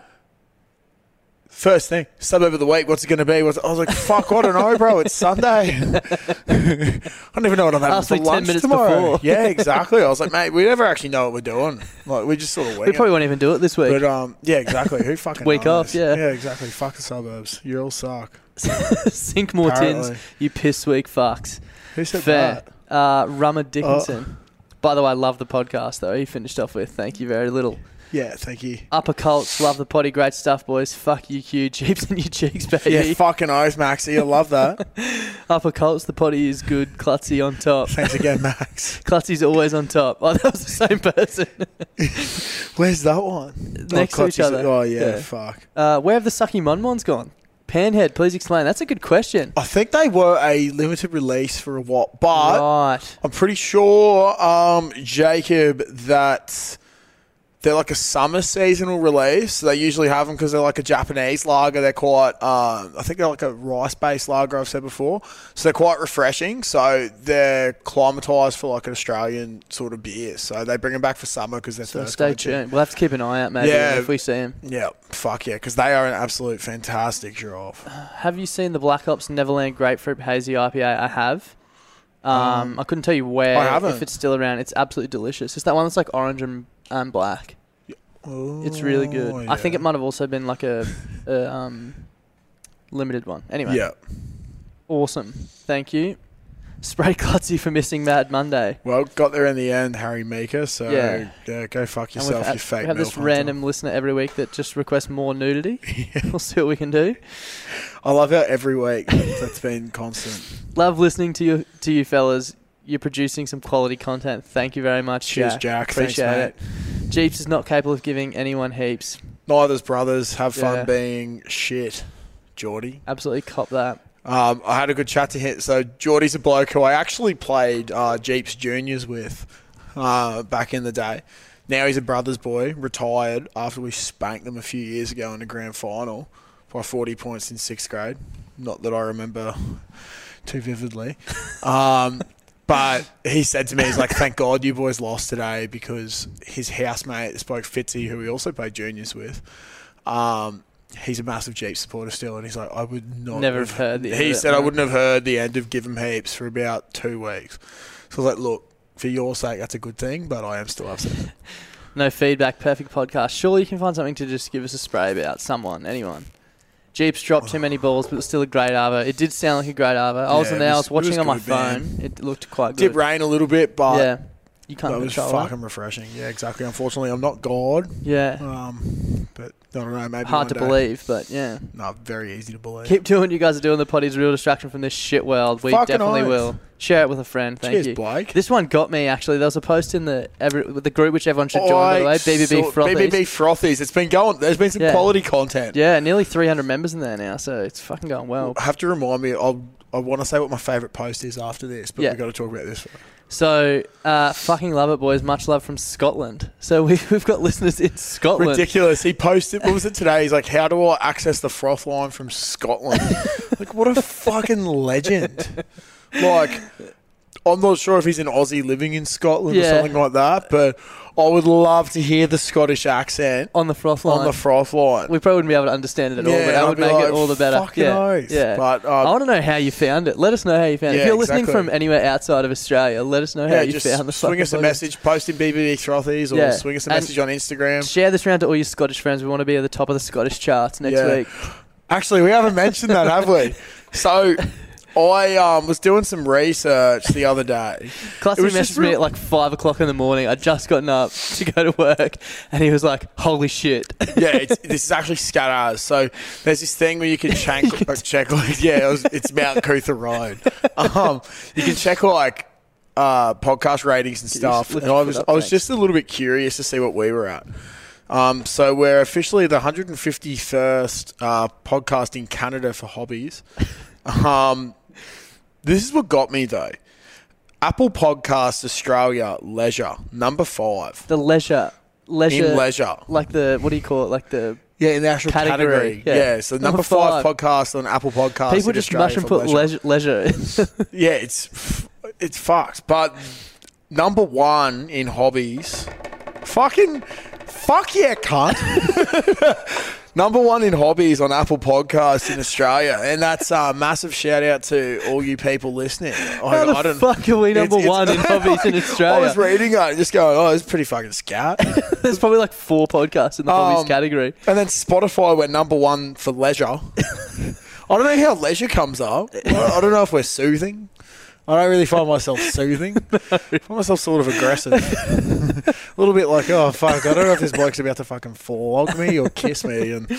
first thing, suburb of the week, what's it going to be? What's- I was like, fuck, I don't know, bro. It's Sunday. *laughs* I don't even know what I'm having for me 10 lunch minutes tomorrow. before. *laughs* Yeah, exactly. I was like, mate, we never actually know what we're doing. Like, we just sort of wing We it. probably won't even do it this week. But um, yeah, exactly. Who fucking Week knows? off, yeah. yeah, exactly. Fuck the suburbs. You all suck. *laughs* Sink more tins, you piss weak fucks. Who said Fair. that? Oh. Uh, Rummer Dickinson. By the way, I love the podcast though. He finished off with "Thank you very little." Yeah, thank you. Upper Colts, love the potty. Great stuff, boys. Fuck you, Q. *laughs* Jeeps in your cheeks, baby. Yeah, fucking oath, Maxie. I love that. *laughs* Upper Colts, the potty is good. Clutzy on top. Thanks again, *laughs* Max. Clutzy's always on top. Oh, that was the same person. Where's that one? Next to each other. Oh, yeah, Yeah. fuck. Uh, where have the sucky Monmons gone? Panhead, please explain. That's a good question. I think they were a limited release for a while, but right. I'm pretty sure, um, Jacob, that they're like a summer seasonal release. They usually have them because they're like a Japanese lager. They're quite, uh, I think they're like a rice based lager, I've said before. So they're quite refreshing. So they're climatized for like an Australian sort of beer. So they bring them back for summer because they're So stay tuned. We'll have to keep an eye out, maybe, Yeah. if we see them. Yeah, fuck yeah, because they are an absolute fantastic drop. Have you seen the Black Hops Neverland Grapefruit Hazy IPA? I have. Um, I couldn't tell you where, I haven't. if it's still around. It's absolutely delicious. It's that one that's like orange and, and black. It's really good. Oh, I think it might have also been like a, a um, limited one. Anyway, Yeah. awesome. Thank you. Spray Clutzy for missing Mad Monday. Well, got there in the end, Harry Meeker. So Yeah. yeah, go fuck yourself, you fake we have this random listener every week that just requests more nudity. *laughs* we'll see what we can do. I love how every week that's been constant. *laughs* Love listening to you, to you fellas. You're producing some quality content. Thank you very much, Cheers, Jack. Jack. Thanks, Appreciate mate. it. Jeeps is not capable of giving anyone heaps. Neither's brothers have fun Yeah. being shit. Geordie. Absolutely cop that. Um, I had a good chat to him. So Geordie's a bloke who I actually played uh, Jeeps Juniors with uh, back in the day. Now he's a brothers boy, retired after we spanked them a few years ago in the grand final by 40 points in sixth grade. Not that I remember too vividly. Um, *laughs* but he said to me, he's like, thank God you boys lost today because his housemate, spoke Fitzy, who he also played juniors with, um, he's a massive Jeep supporter still. And he's like, I would not Never have heard the end He of said, I wouldn't have heard the end of Give 'em Heaps for about two weeks. So I was like, look, for your sake, that's a good thing, but I am still upset. *laughs* No feedback. Perfect podcast. Surely you can find something to just give us a spray about. Someone, anyone. Jeeps dropped too many balls, but it was still a great arvo. It did sound like a great arvo. I was Yeah, it there. I was- was watching was on my good, phone. It looked quite Did rain a little bit, but yeah, you can't that was control that. fucking refreshing. Yeah, exactly. Unfortunately, I'm not God, Yeah, um, but I don't know. Maybe hard to day. believe, but yeah. No, very easy to believe. Keep doing what you guys are doing. The potty's real distraction from this shit world. We Fucking definitely oath. will. Share it with a friend. Thank Cheers, you. Blake. This one got me actually. There was a post in the every, with the group which everyone should join. By the way, BBB Frothies. BBB Frothies. It's been going. There's been some Yeah. quality content. Yeah, nearly 300 members in there now, so it's fucking going well. I have to remind me. I'll, I want to say what my favourite post is after this, but Yeah. we've got to talk about this. So, uh, fucking love it, boys. Much love from Scotland. So we, *laughs* we've got listeners in Scotland. Ridiculous. He posted. What was it today? He's like, "How do I access the froth line from Scotland?" *laughs* like, what a fucking legend. Like, I'm not sure if he's an Aussie living in Scotland or Yeah. something like that, but I would love to hear the Scottish accent on the froth line. on the froth line. we probably wouldn't be able to understand it at all, Yeah, but that I'd would be make like, it all the better. "Fucking yeah, oath." yeah. But, um, I want to know how you found it. Let us know how you found it. Yeah, If you're listening exactly. from anywhere outside of Australia, let us know how yeah, you just found the swing fucking us a podcast. message, post in BBB Frothies, or Yeah. swing us a And- message on Instagram. Share this around to all your Scottish friends. We want to be at the top of the Scottish charts next Yeah. week. Actually, we haven't mentioned that, have we? *laughs* So, I um, was doing some research the other day. Was messaged me real- at like five o'clock in the morning. I'd just gotten up to go to work, and he was like, "Holy shit!" Yeah, it's, *laughs* this is actually Scatters. So there's this thing where you can check, *laughs* uh, check like, yeah, it was, it's Mount Coot-tha Road. Um, you can check like uh, podcast ratings and stuff. And I was, up, I was thanks? just a little bit curious to see what we were at. Um, so we're officially the 151st uh, podcast in Canada for hobbies. Um, this is what got me though. Apple Podcast Australia Leisure number five The leisure, leisure, in leisure. like the what do you call it? Like the Yeah, in the actual Category, category. yeah. Yeah. so number, Number five, five. podcast on Apple Podcast. people just Australia mush and put leisure. leisure. *laughs* Yeah, it's it's fucked. But number one in hobbies, fucking fuck yeah, cunt. *laughs* number one in hobbies on Apple Podcasts in Australia, and that's a massive shout out to all you people listening. I, How the I don't- fuck are we number It's- it's- one in hobbies in Australia? *laughs* I was reading it, and just going, oh, it's pretty fucking scat. *laughs* There's probably like four podcasts in the hobbies Um, category. And then Spotify went number one for leisure. *laughs* I don't know how leisure comes up. I I don't know if we're soothing. I don't really find myself soothing. *laughs* I find myself sort of aggressive. *laughs* a little bit like, oh fuck, I don't know if this bloke's about to fucking flog me or kiss me, and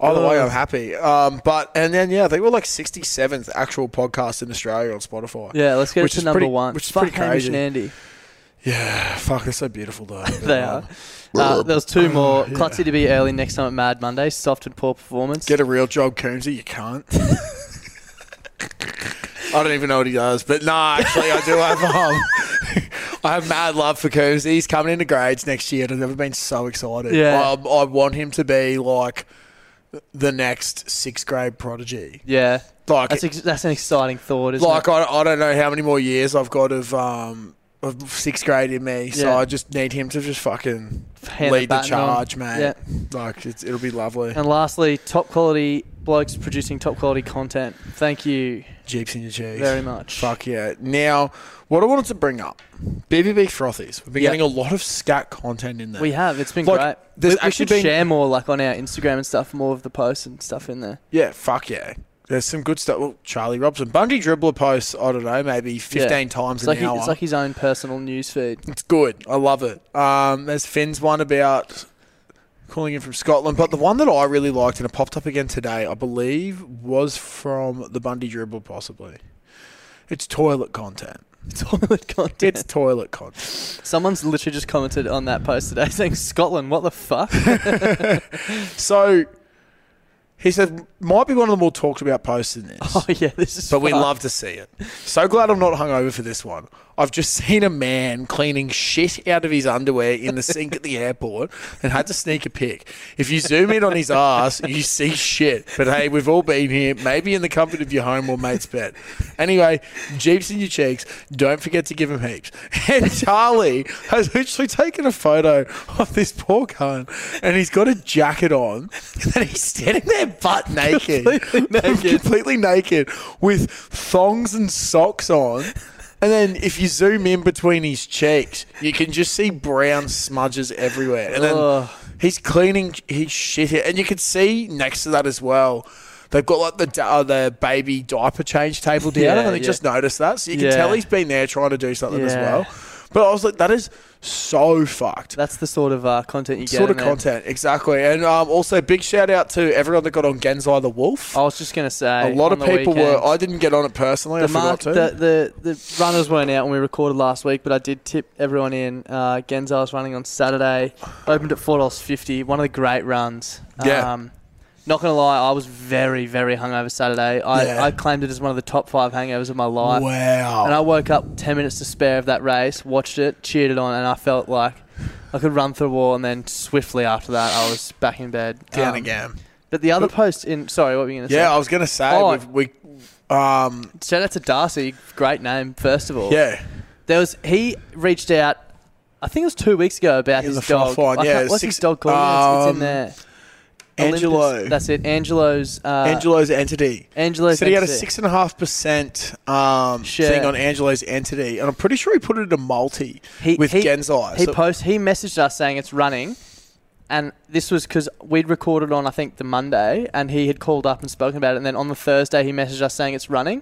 either way, I'm happy. Um, but and then yeah, I think we're like 67th actual podcast in Australia on Spotify. Yeah, let's get Which it is to number pretty- one. which is Fuck pretty Hamish crazy. and Andy. Yeah, fuck, they're so beautiful though. *laughs* They are. Uh, there was two more. Clutzy to be early next time at Mad Monday. Soft and poor performance. Get a real job, Coonsy. You can't. I don't even know what he does, but no, actually, I do have a um, I have mad love for Coonsy. He's coming into grades next year, and I've never been so excited. Yeah. I, I want him to be like the next sixth grade prodigy. yeah, Like, that's ex- that's an exciting thought, isn't like it? I, I don't know how many more years I've got of um of sixth grade in me, so Yeah. I just need him to just fucking Hand lead the baton on. charge, mate. Yeah. Like it's, it'll be lovely. And lastly, top quality blokes producing top quality content. Thank you Jeeps in your cheese. very much. Fuck yeah. Now, what I wanted to bring up, BBB Frothies. We've been Yeah. getting a lot of scat content in there. We have. It's been Like, great. there's we, we actually should been- share more, like on our Instagram and stuff, more of the posts and stuff in there. yeah, fuck yeah. There's some good stuff. Well, Charlie Robson. Bundy dribbler posts, I don't know, maybe 15 times It's an like, he- hour. it's like his own personal news feed. It's good. I love it. Um, there's Finn's one about calling in from Scotland, but the one that I really liked and it popped up again today, I believe, was from the Bundy dribble, possibly. It's toilet content. *laughs* Toilet content. It's toilet content. Someone's literally just commented on that post today *laughs* saying, Scotland, what the fuck? *laughs* So he said, might be one of the more talked about posts in this. oh, yeah, this is But we love to see it. So glad I'm not hungover for this one. I've just *laughs* seen a man cleaning shit out of his underwear in the sink at the airport and had to sneak a pic. If you zoom in on his ass, you see shit. But hey, we've all been here, maybe in the comfort of your home or mate's bed. Anyway, Jeeps in your cheeks. Don't forget to give him heaps. *laughs* And Charlie has literally taken a photo of this poor cunt and he's got a jacket on and he's standing there butt naked. Completely naked. completely naked with thongs and socks on. And then if you zoom in between his cheeks, you can just see brown smudges everywhere. And then Ugh. he's cleaning his shit out. And you can see next to that as well, they've got like the uh, the baby diaper change table down. Yeah, I think yeah. just noticed that. So you can Yeah. tell he's been there trying to do something as well. But I was like, that is so fucked That's the sort of uh, content you get. sort of there. content, exactly. And um, also, big shout out to everyone that got on Genzai the Wolf. I was just going to say. a lot of people weekend, were. I didn't get on it personally. I the, mark, forgot to. the, the, the runners weren't out when we recorded last week, but I did tip everyone in. Uh, Genza was running on Saturday, opened at $4.50, one of the great runs. Yeah. Um, not going to lie, I was very, very hungover Saturday. I, Yeah. I claimed it as one of the top five hangovers of my life. wow. And I woke up 10 minutes to spare of that race, watched it, cheered it on, and I felt like I could run through a wall. And then swiftly after that, I was back in bed. Down Um, again. But the other post in. Sorry, what were you going to say? Yeah, I was gonna say Oh. we've, we. Um. Shout out to Darcy. Great name, first of all. Yeah. There was he reached out. I think it was two weeks ago about his dog. froth line, I yeah, can't- what's six- his dog called? It's- it's, um, in there. Angelo. Olympus. That's it. Angelo's. Uh, Angelo's entity. Angelo's. Said he had a entity. six and a half percent um Share. thing on Angelo's entity, and I'm pretty sure he put it in a multi He- with he- Genzai. He So- post. He messaged us saying it's running, and this was because we'd recorded on I think the Monday, and he had called up and spoken about it, and then on the Thursday he messaged us saying it's running,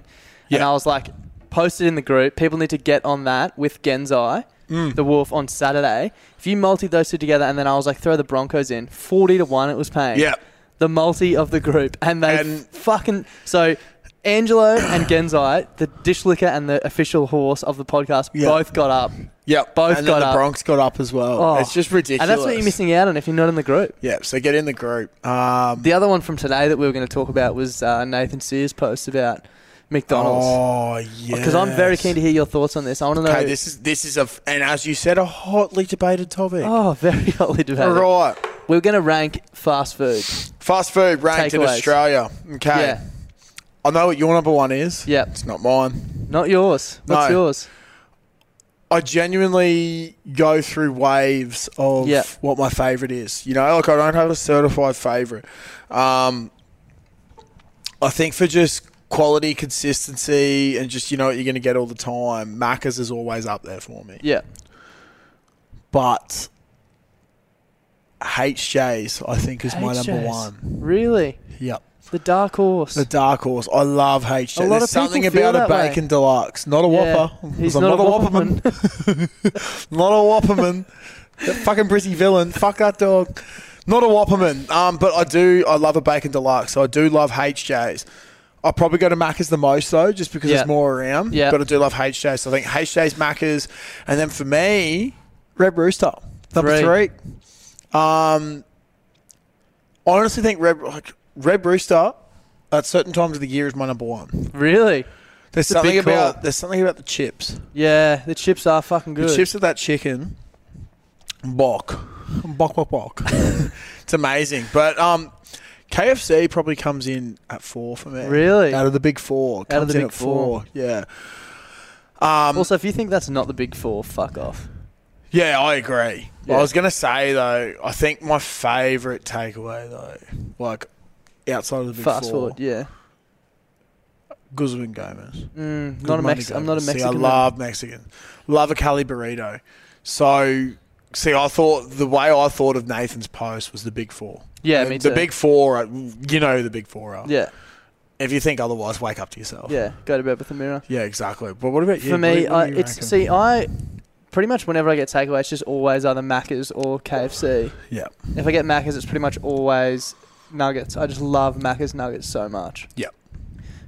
and Yeah. I was like, post it in the group. People need to get on that with Genzai, Mm. the Wolf on Saturday. If you multi those two together, and then I was like, throw the Broncos in, forty to one, it was paying. yeah. the multi of the group, and they And- fucking so. Angelo and *coughs* Genzai, the dish licker and the official horse of the podcast, Yeah. both got up. Yep. Both and got the up. Bronx got up as well. Oh. It's just ridiculous. And that's what you're missing out on if you're not in the group. Yeah. So get in the group. Um. The other one from today that we were going to talk about was uh, Nathan Sears' post about McDonald's. Oh yeah. Because I'm very keen to hear your thoughts on this. I want to know. Okay, this is this is a f- and as you said, a hotly debated topic. oh, *laughs* very hotly debated. Right. We're going to rank fast food. fast food ranked in Takeaways. Australia. Okay, Yeah. I know what your number one is. Yeah. It's not mine. Not yours. What's No. yours? I genuinely go through waves of Yeah. what my favorite is. You know, like I don't have a certified favorite. Um, I think for just quality, consistency, and just you know what you're going to get all the time, Macca's is always up there for me. Yeah. But HJ's, I think, is my number one. Really? Yep. The dark horse. The dark horse. I love HJ. A lot There's of something about a that way. bacon deluxe. Not a Yeah, whopper. he's I'm not a whopperman. *laughs* not a whopperman. that fucking Brizzy villain. Fuck that dog. Not a whopperman. Um, but I do. I love a bacon deluxe. So I do love HJs. I probably go to Macca's the most though, just because Yeah. there's more around. Yeah. But I do love HJs. So I think HJs, Macca's, and then for me, Red Rooster number Three. three. Um, I honestly think Red like Red Rooster at certain times of the year is my number one. really? There's something about there's something about the chips. Yeah, the chips are fucking good. The chips of that chicken, bok, bok, bok, bok. *laughs* it's amazing. But um, KFC probably comes in at four for me. Really? Out of the big four, Out of the in big at four. four. Yeah. Um, Also, if you think that's not the big four, fuck off. yeah, I agree. Yeah. I was gonna say though, I think my favourite takeaway though, like outside of the big Fast four, forward, yeah. Guzman Gomez. Mm, not a Mex- I'm not a Mexican. See, I man. love Mexican. Love a Cali burrito. So, see, I thought the way I thought of Nathan's post was the big four. Yeah, me The big four, are, you know, the big four are. Yeah, If you think otherwise, wake up to yourself. yeah. Go to bed with a mirror. Yeah, exactly. But what about you? For me, What- what I, do you it's reckon? see, I pretty much whenever I get takeaway, it's just always either Macca's or KFC. Yeah. If I get Macca's, it's pretty much always nuggets. I just love Macca's nuggets so much. Yeah.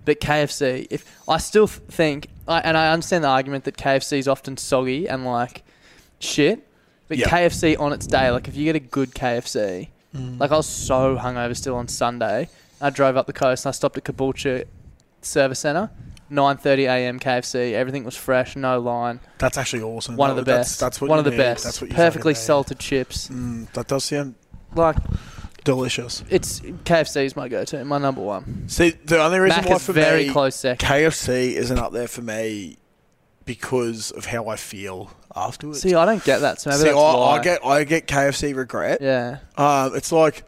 But KFC, if I still th- think, I, and I understand the argument that KFC is often soggy and like shit, but Yeah. KFC on its day, like if you get a good KFC, Mm. like I was so hungover still on Sunday, I drove up the coast and I stopped at Caboolture Service Centre, 9:30 a.m. KFC, everything was fresh, no line, That's actually awesome. one of the that's- best, That's, what one of the need. best, That's what perfectly salted chips, Mm, that does sound like delicious. it's KFC is my go-to, my number one. See, the only reason why Macca's for very me, close second. KFC isn't up there for me because of how I feel afterwards. See, I don't get that, so maybe See, that's I. I get I get KFC regret. yeah. Um, it's like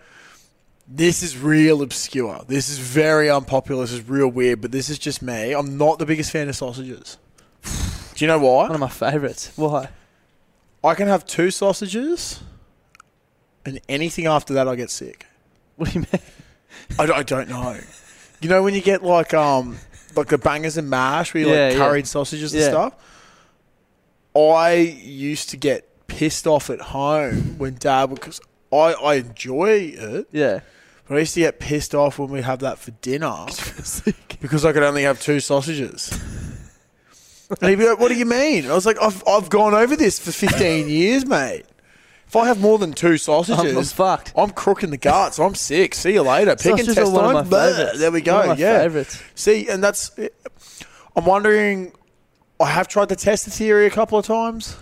this is real obscure. This is very unpopular. This is real weird. But this is just me. I'm not the biggest fan of sausages. Do you know why? One of my favourites. Why? I can have two sausages, and anything after that, I get sick. What do you mean? I, don't- I don't know. You know when you get like um like the bangers and mash, where you Yeah, like yeah. curried sausages and Yeah. stuff. I used to get pissed off at home when Dad because I I enjoy it. Yeah. But I used to get pissed off when we have that for dinner *laughs* *laughs* because I could only have two sausages. and he'd be like, "What do you mean?" I was like, "I've I've gone over this for fifteen years, mate. If I have more than two I'm, I'm sausages, fucked. I'm crooking the guts. I'm sick. See you later. Pick and Sausages test are one of my favourites. There we One go. of my Yeah. favourites. See, and that's. I'm wondering. I have tried to test the theory a couple of times.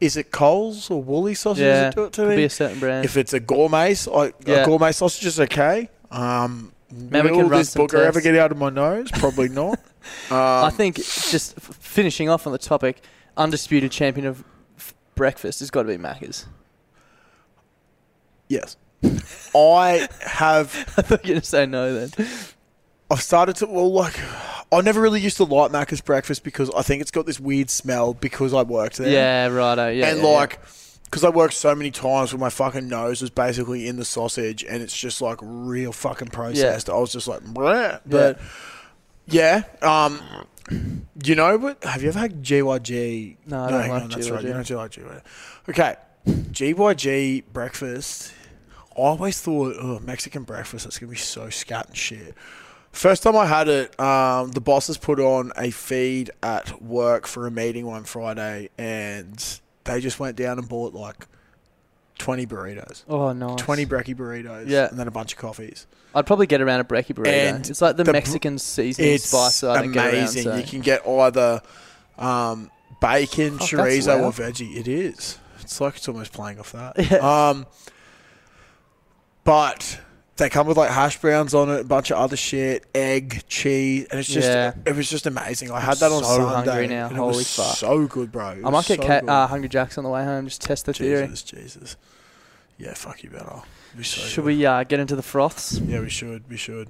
Is it Coles or Woolly sausages Yeah. that do it to Could me? be a certain brand. If it's a gourmet, like Yeah. a gourmet sausage is okay. Um, Maybe we will can run this some booger ever tests. get out of my nose? Probably not. *laughs* Um, I think just f- finishing off on the topic, undisputed champion of breakfast has got to be Macca's. yes. I have. *laughs* I thought you were going to say no then. I've started to well, like I never really used to like Macca's breakfast because I think it's got this weird smell because I worked there. Yeah, righto. Yeah, and yeah, yeah. like. Because I worked so many times where my fucking nose was basically in the sausage and it's just like real fucking processed. I was just like, Bleh. but yeah. Um, you know, but have you ever had GYG? No, I don't like that's right. GYG. You don't like GYG. Okay, GYG breakfast. I always thought, oh, Mexican breakfast. That's gonna be so scat and shit. First time I had it, um, the bosses put on a feed at work for a meeting one Friday, and they just went down and bought like twenty burritos, Oh, nice. twenty brekkie burritos, Yeah. and then a bunch of coffees. I'd probably get around a brekkie burrito. And it's like the, the Mexican seasoning It's spice that I amazing. get around. You can get either um, bacon, that's chorizo, or veggie. It is. It's like it's almost playing off that. *laughs* Yeah. Um, but they come with like hash browns on it, a bunch of other shit, egg, cheese, and it's just Yeah. it was just amazing. I had that on so Sunday. hungry now. and it Holy was fuck. so good, bro. It I might get so ca- good. uh, Hungry Jacks on the way home. Just test the theory. Jesus, Jesus. Yeah, fuck you better. Be so Should good. we uh, get into the froths? Yeah, we should. We should.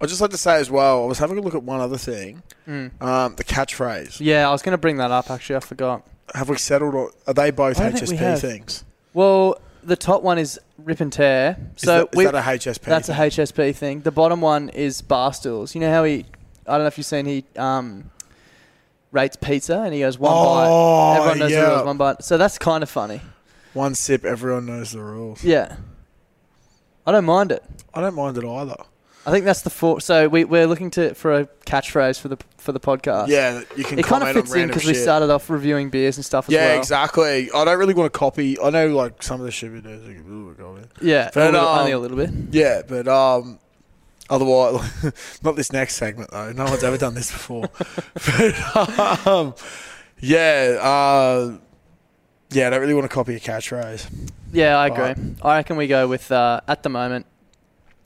I'd just like to say as well. I was having a look at one other thing. Mm. Um, the catchphrase. Yeah, I was going to bring that up. Actually, I forgot. Have we settled? Or, are they both I don't think we HSP things? Well, the top one is rip and tear. Is So that, is that a HSP? that's a thing? HSP thing. The bottom one is Barstools. You know how he? I don't know if you've seen he um, rates pizza and he goes one Oh, bite. Everyone knows yeah. the rules. One bite. So that's kind of funny. One sip, everyone knows the rules. Yeah. I don't mind it. I don't mind it either. I think that's the four. So we, we're looking to for a catchphrase for the for the podcast. Yeah, you can It kind of fits in because we started off reviewing beers and stuff as Yeah, well. exactly. I don't really want to copy. I know like some of the shit we do is like, ooh. Yeah, But, a little- um, only a little bit. Yeah, but um, otherwise, *laughs* not this next segment though. No one's ever done this before. *laughs* but um, yeah, uh, yeah, I don't really want to copy a catchphrase. Yeah, I But- agree. I reckon we go with uh, at the moment.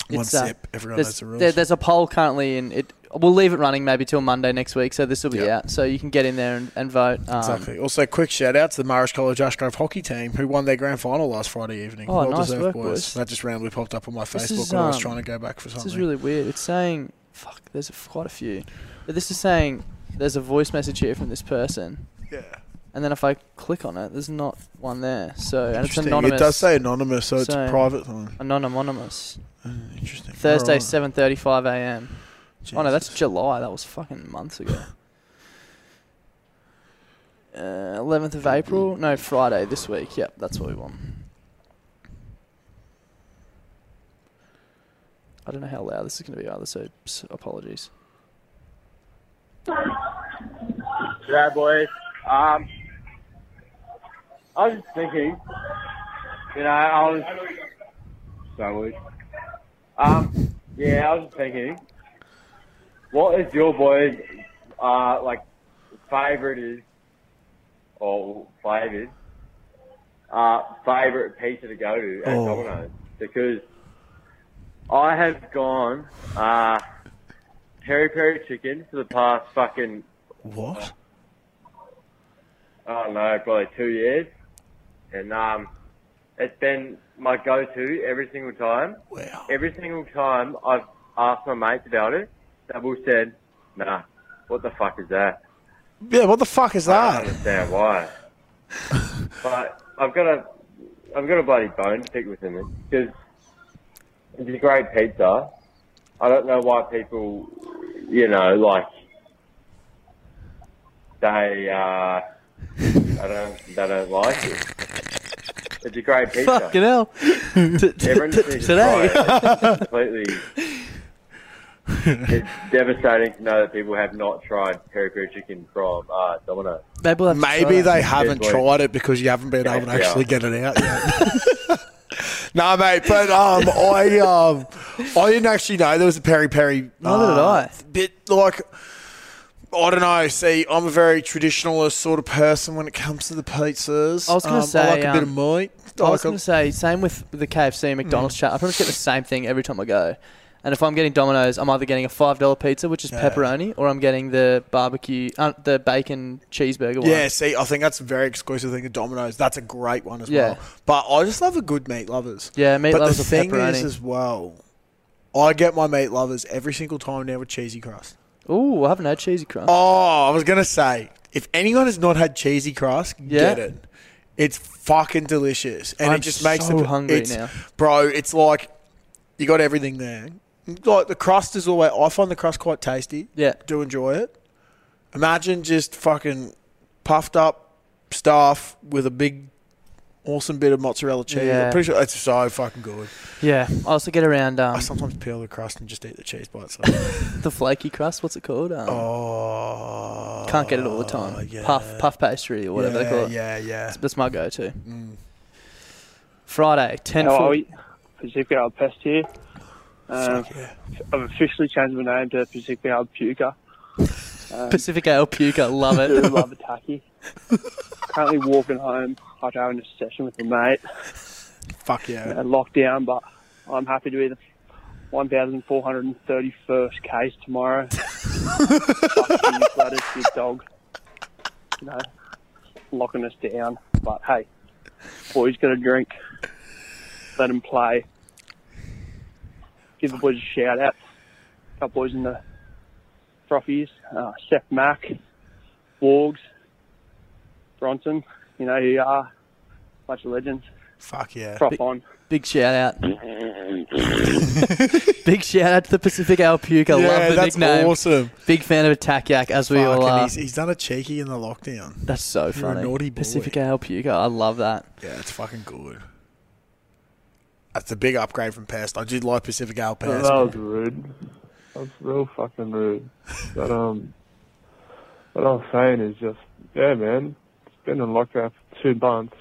One it's, uh, sip, everyone knows There's, the rules. there- there's a poll currently, and it we'll leave it running maybe till Monday next week. So this will be Yeah. out, so you can get in there and, and vote. Um, Exactly. Also, quick shout out to the Marist College Ashgrove hockey team who won their grand final last Friday evening. Oh, well nice deserved, work, boys. boys. That just randomly popped up on my This Facebook is, when I was um, trying to go back for something. This is really weird. It's saying, fuck, there's quite a few. But this is saying there's a voice message here from this person. yeah. And then if I click on it, there's not one there. So and it's anonymous. It does say anonymous, so, it's a private thing. anonymous. Interesting. Thursday, Alright. seven thirty-five a.m. Oh no, that's July. That was fucking months ago. *sighs* Uh, Eleventh of April. No, Friday this week. Yep, that's what we want. I don't know how loud this is going to be either, so s- apologies. G'day, boys. Um, I was just thinking, you know, I was. So weird. Um, yeah, I was just thinking, what is your boys, uh, like, favourite is, or flavors, uh, favourite pizza to go to at Oh. Domino's? Because I have gone, uh, peri peri chicken for the past fucking What? I don't know, probably two years. And um, it's been my go-to every single time. Wow. Every single time I've asked my mates about it, they've all said, nah, what the fuck is that? Yeah, what the fuck is that? I don't understand why. *laughs* but I've got a, I've got a bloody bone to pick with them because it's a great pizza. I don't know why people, you know, like they, uh, I don't, they don't like it. It's a great pizza. Fucking hell! *laughs* T- t- Everyone t- just needs to today. It's *laughs* completely. It's devastating to know that people have not tried peri peri chicken from uh, Domino's. Maybe, we'll have to try Maybe they haven't boy. tried it because you haven't been able to Yeah. actually get it out yet. *laughs* no, mate, but um, I um, I didn't actually know there was a peri peri. Neither did uh, I. Bit like. I don't know. See, I'm a very traditionalist sort of person when it comes to the pizzas. I was gonna Um, say, I like a bit of um, meat. I was Like going to say, same with the KFC and McDonald's chat. I pretty much get the same thing every time I go. And if I'm getting Domino's, I'm either getting a five dollar pizza, which is Yeah. pepperoni, or I'm getting the barbecue, uh, the bacon cheeseburger one. Yeah, see, I think that's a very exclusive thing of Domino's. That's a great one as Yeah. well. But I just love a good meat lovers. Yeah, meat but lovers the thing pepperoni. is as well, I get my meat lovers every single time now with cheesy crust. Ooh, I haven't had cheesy crust. Oh, I was gonna say, if anyone has not had cheesy crust, Yeah. get it. It's fucking delicious, and I'm it just makes so hungry it's- now. bro. It's like you got everything there. Like the crust is always. I find the crust quite tasty. Yeah. do enjoy it. Imagine just fucking puffed up stuff with a big, awesome bit of mozzarella cheese. Yeah. I'm pretty sure it's so fucking good. Yeah, I also get around um, I sometimes peel the crust and just eat the cheese by itself. *laughs* the flaky crust. What's it called? Um, oh, can't get it all the time. yeah. Puff puff pastry or whatever yeah, they call it. Yeah, yeah. That's, that's my go-to. Mm. Friday, ten How are four. we? Pest here. Um, Fuck yeah. I've officially changed my name to Pacific Old Puker. Um, Pacific Ale Puker, love *laughs* I do it. love a tacky. Currently walking home after having a session with a mate. Fuck yeah. Uh, lockdown, but I'm happy to be the 1,431st case tomorrow. Fuck you, Gladys, big dog. You know, locking us down. But hey, boys got a drink. Let them play. Give the boys a shout out. couple boys in the frothies. Uh, Seth Mack, Wargs, Bronson. You know who you are. Bunch of legends. Fuck yeah. Prop on. Big shout out. Big shout out to the Pacific Al Puka. Yeah, Love the that's nickname. awesome. Big fan of Attack Yak, as we all are. he's, he's done a cheeky in the lockdown. That's so You're a funny. naughty boy. Pacific Al Puka. I love that. Yeah, it's fucking good. That's a big upgrade from Pest. I did like Pacific Al That Pest. was rude. That was real fucking rude. But um, what I was saying is just, yeah, man. It's been in lockdown for two months.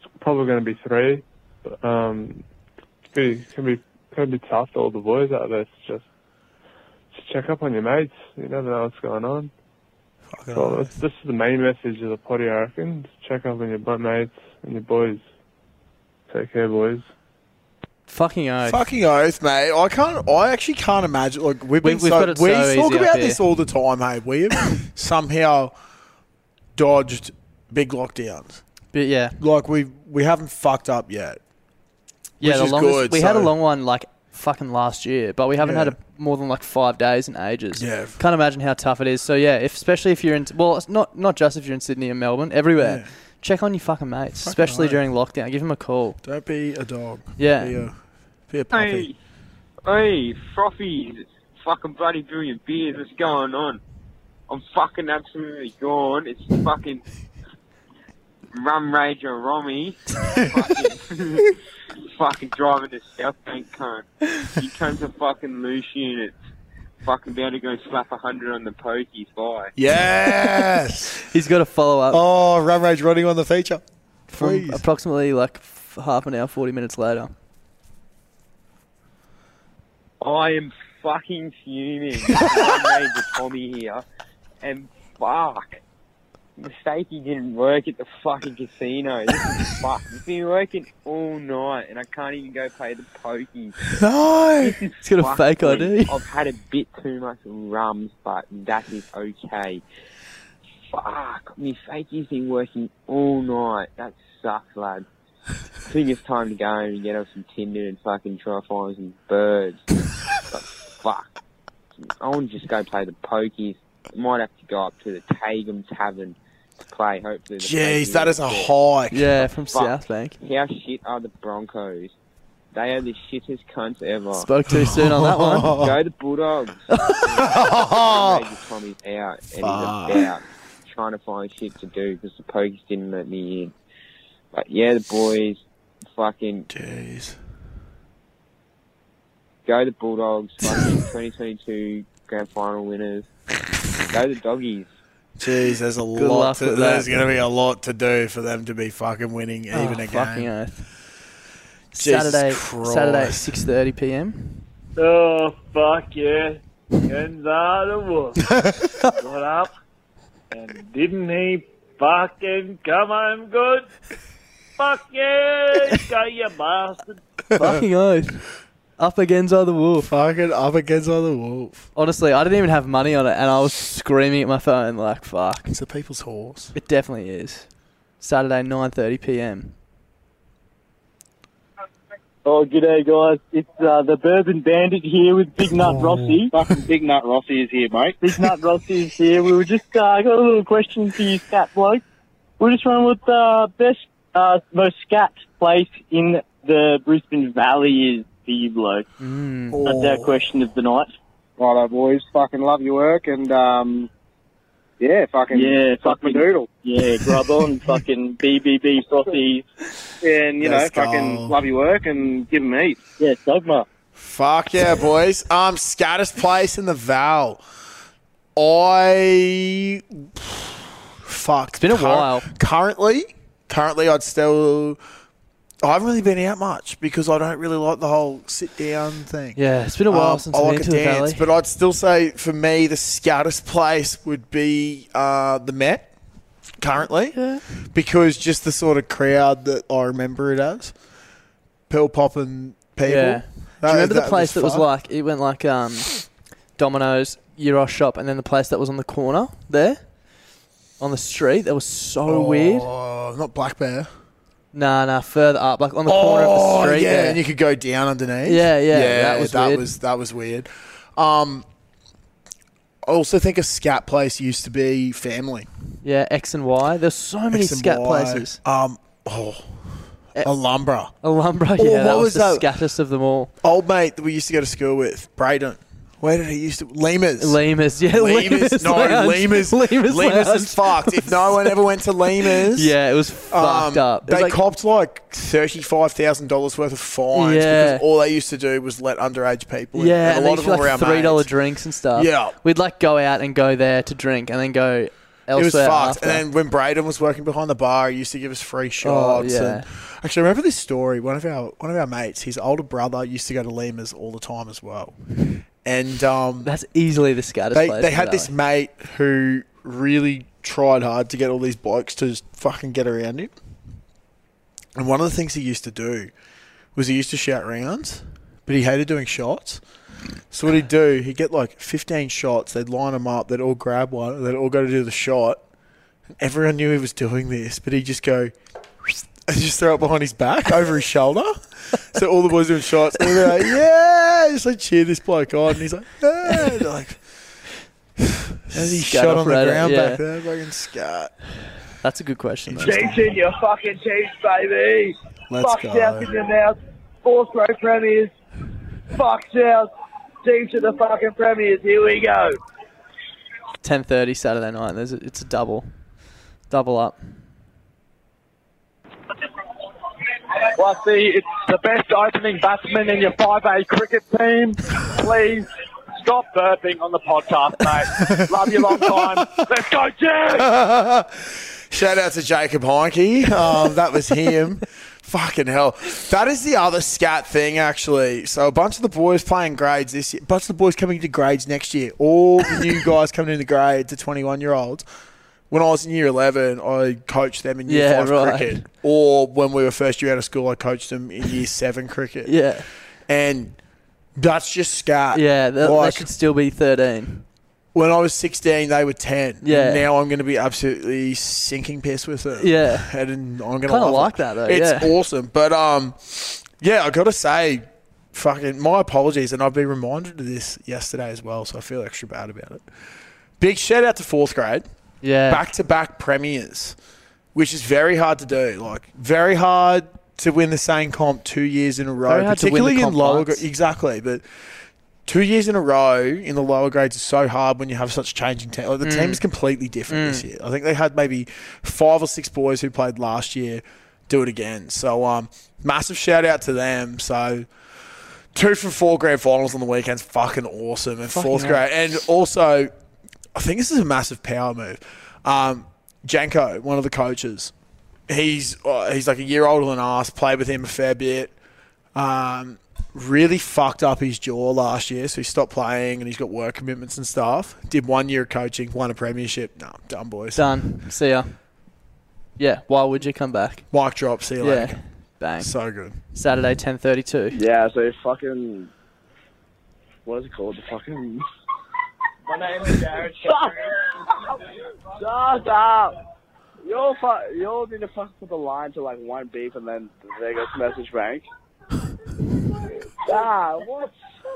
It's probably going to be three. But um, it's be can be can be tough to all the boys out there. It's just just check up on your mates. You never know what's going on. So that's, this is the main message of the potty, I reckon. Just check up on your butt mates and your boys. Take care, boys. Fucking oath. Fucking oath, mate. I can't. I actually can't imagine. Like we've We- been we've so, got it we so talk about this all the time. Hey, we have *coughs* somehow dodged big lockdowns. But yeah, Like we we haven't fucked up yet. yeah. The longest good, we had a long one like fucking last year, but we haven't Yeah. had a, more than like five days in ages. Yeah. Can't imagine how tough it is. So yeah, if especially if you're in well, it's not not just if you're in Sydney and Melbourne, everywhere. Yeah. Check on your fucking mates, Fucking especially oath. during lockdown. Give them a call. Don't be a dog. Yeah. Be a, be a puppy. Hey, frothies, fucking bloody brilliant beers, what's going on? I'm fucking absolutely gone. It's fucking Rum Rager Romy. *laughs* fucking, fucking driving to South Bank cunt. You cunts are fucking loose units. Fucking be able to go slap a hundred on the pokies, bye. Yes. *laughs* He's got to follow up oh, Rum Rage running on the feature. from Please. approximately like f- half an hour, forty minutes later. I am fucking fuming. I made the Tommy here, and fuck. Mistake he didn't work at the fucking casino. This is *laughs* fuck. I've been working all night, and I can't even go play the pokies. No. He's got a fake me. ID. I've had a bit too much rums, but that is okay. Fuck. Me fakey's been working all night. That sucks, lad. I think it's time to go home and get off some Tinder and fucking try to find some birds. but fuck. I want to just go play the pokies. Might have to go up to the Tagum Tavern play. Hopefully, Jeez, pokies that are is a hike. Yeah, from Fuck. South Bank. How shit are the Broncos? They are the shittest cunts ever. Spoke too soon on that one. *laughs* Go the Bulldogs. *laughs* Major Tommy's out and he's Fuck. about trying to find shit to do because the pokies didn't let me in. But yeah, the boys, fucking Jeez. go the Bulldogs. Fucking 2022 grand final winners. Go the doggies. Jeez, there's a Good lot. luck To, with there's that. going to be a lot to do for them to be fucking winning Oh, even a fucking game. oath. Jesus Saturday, Christ. Saturday at six thirty p.m. Oh, fuck yeah. Gonzalo Wolf *laughs* got up and didn't he fucking come home good? Fuck yeah, *laughs* go you bastard. Fucking oath. Up against the wolf. Fucking up against the wolf. Honestly, I didn't even have money on it, and I was screaming at my phone like, "Fuck!" It's a people's horse. It definitely is. Saturday, nine thirty p.m. Oh, g'day guys. It's uh, the Bourbon Bandit here with Big Nut Rossi. Fucking Big Nut Rossi is here, mate. Big Nut Rossi is here. We were just uh, got a little question for you, scat bloke. We're just running with the best, uh, most scat place in the Brisbane Valley is for you, bloke. Mm. That's our question of the night. Righto, boys. Fucking love your work and, um, yeah, fucking Yeah, suck my fucking doodle. Yeah, grub on, *laughs* fucking BBB Frothy. And, you Let's know, fucking go. love your work and give 'em heat. Yeah, dogma. Fuck yeah, boys. Um, scattest place in the Val. I fuck. It's been a while. Currently, currently, I'd still. I haven't really been out much because I don't really like the whole sit down thing. Yeah, it's been a while Um, since I like been a to the dance, valley. but I'd still say for me the scattest place would be uh, the Met currently, because just the sort of crowd that I remember it as, pill popping people. Yeah. Do That- you remember the place that was like it went like um, Domino's, Euros shop, and then the place that was on the corner there, on the street? That was so weird. Oh, not Black Bear. Nah, nah, further up, like on the corner of Oh, the street. yeah, there. and you could go down underneath. Yeah, yeah, that was that weird. was that was weird. Um, I also think a scat place used to be family. yeah, X and Y. There's so many X and scat Y. places. Um, oh, Alhambra. Alhambra, *laughs* Oh, yeah, what that was, was the that? scattest of them all. Old mate that we used to go to school with, Braden. Where did he used to? Lemurs. Lemurs, yeah, Lemurs. Lemurs no, Lounge. Lemurs. Lemurs Lemurs is fucked. If no one ever went to Lemurs, *laughs* Yeah, it was um, fucked up. It They like- copped like thirty-five thousand dollars worth of fines Yeah. because all they used to do was let underage people. in. Yeah, and a lot of them like were our three dollar mates. drinks and stuff. Yeah. we'd like go out and go there to drink, and then go elsewhere. It was fucked. after. And then when Braden was working behind the bar, he used to give us free oh, shots. Oh, yeah. and actually, I remember this story. One of our one of our mates, his older brother, used to go to Lemurs all the time as well. And um, that's easily the scattest they place they had this mate who really tried hard to get all these blokes to just fucking get around him. And one of the things he used to do was he used to shout rounds, but he hated doing shots. So what he'd do, he'd get like 15 shots, they'd line them up, they'd all grab one, they'd all go to do the shot. Everyone knew he was doing this, but he'd just go *laughs* and just throw it behind his back, over his shoulder. So all the boys doing shots, and they're like, yeah, just like cheer this bloke on. And he's like, yeah. And they're like, *sighs* as he shot on the operator, ground yeah. back there, fucking scat. That's a good question. though. Jason, you fucking Chiefs, baby. Let's Fuck go. South in your mouth. Fourth row premiers. Fuck South. Chiefs are the fucking premiers. Here we go. Ten thirty Saturday night. There's a, it's a double, double up. Lusty, it's the best opening batsman in your 5A cricket team. Please stop burping on the podcast, mate. Love you long time. Let's go, Chiefs! *laughs* Shout out to Jacob Heinke. Um, that was him. *laughs* Fucking hell. That is the other scat thing, actually. So a bunch of the boys playing grades this year. A bunch of the boys coming to grades next year. All the new *laughs* guys coming into grades, the 21 year olds. When I was in year 11, I coached them in year Yeah, 5 right. cricket. Or when we were first year out of school, I coached them in year 7 cricket. Yeah. And that's just scat. Yeah, that, Like, they should still be thirteen. when I was 16, they were 10. Yeah. Now I'm going to be absolutely sinking piss with it. Yeah. *laughs* And I'm going to Kinda like it. that, though, It's yeah. awesome. But um, yeah, I got to say, fucking, my apologies. And I've been reminded of this yesterday as well. So I feel extra bad about it. Big shout out to fourth grade. Yeah. Back to back premiers, which is very hard to do. Like, very hard to win the same comp two years in a row, Very hard to win the particularly in lower. once. gra- Exactly. But two years in a row in the lower grades is so hard when you have such changing team. Like the Mm. team is completely different this Mm. year. I think they had maybe five or six boys who played last year do it again. So um, massive shout out to them. So two from four grand finals on the weekend's fucking awesome. And Fucking fourth hell. grade, and also I think this is a massive power move. Um, Janko, one of the coaches, he's uh, he's like a year older than us. Played with him a fair bit. Um, really fucked up his jaw last year, so he stopped playing and he's got work commitments and stuff. Did one year of coaching, won a premiership. No, done boys. Done. See ya. Yeah. Why would you come back? Mic drop. See you Yeah. later. Bang. So good. Saturday, ten thirty-two. Yeah, so fucking. What is it called? The fucking. My name is Jared. Shut Shut up! You're fu- you're need to fuck put the line to like one beep and then there goes message bank. ah, what?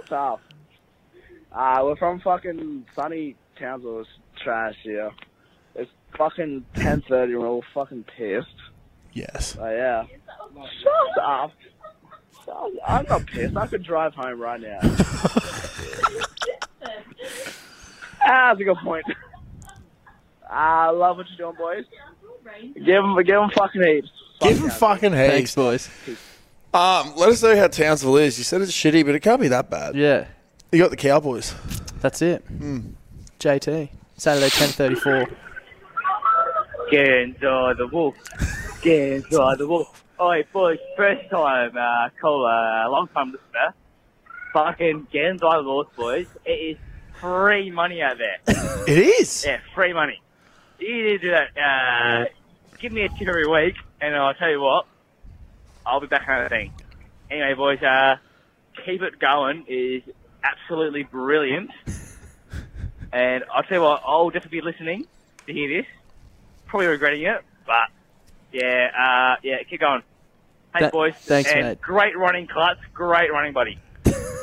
Shut up. Ah, we're from fucking sunny Townsville. It's trash here. It's fucking ten thirty. and We're all fucking pissed. Yes. Oh yeah. Shut up. Shut I'm not pissed. I could drive home right now. *laughs* ah, that's a good point. I love what you're doing, boys. Give them, give them fucking heaps. Give him fucking heaps. Thanks, boys. Um, let us know how Townsville is. You said it's shitty, but it can't be that bad. Yeah. You got the Cowboys. That's it. JT. Saturday, ten thirty-four. Get inside the wolf. Get inside the wolf. Oi, boys, first time uh, caller, long time listener. Fucking get inside the wolf, boys. It is free money out there. It is. Yeah, free money. You need to do that. Uh, give me a tip every week, and I'll tell you what, I'll be back on the thing. Anyway, boys, uh, keep it going. It is absolutely brilliant. And I'll tell you what, I'll definitely be listening to hear this. Probably regretting it, but yeah, uh, yeah, keep going. Hey, Th- boys. thanks, and mate. Great running, Klutz. Great running, buddy.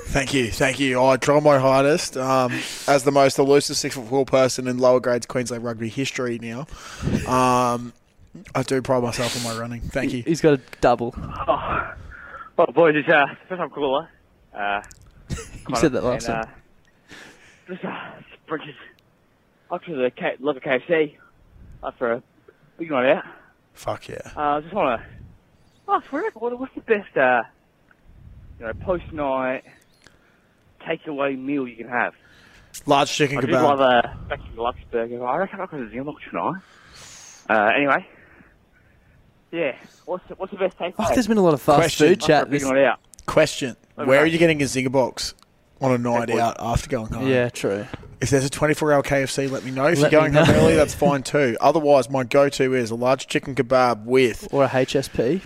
Thank you, thank you. I try my hardest. Um, as the most elusive six foot four person in lower grades Queensland rugby history now. Um, I do pride myself on my running. Thank you. He's got a double. Oh, well, boys, it's uh, first time caller. Uh, *laughs* You said that last and, time. Uh, just uh, bridges up to the K- love of KFC. Up for a big night out. Fuck yeah. Uh, just want to ask, what, what, what's the best, uh, you know, post night takeaway meal you can have? Large chicken I did kebab. love a back in Lux burger. I reckon I'll go to Zimlock tonight. Uh, anyway, yeah. What's the, what's the best takeaway? Oh, there's been a lot of fast Question. food chat. After a big This, night out. Question: Where know. are you getting a zinger box on a night out after going home? yeah, true. If there's a 24 hour KFC, let me know. If Let you're going home early, that's *laughs* fine too. Otherwise, my go to is a large chicken kebab with. Or a HSP.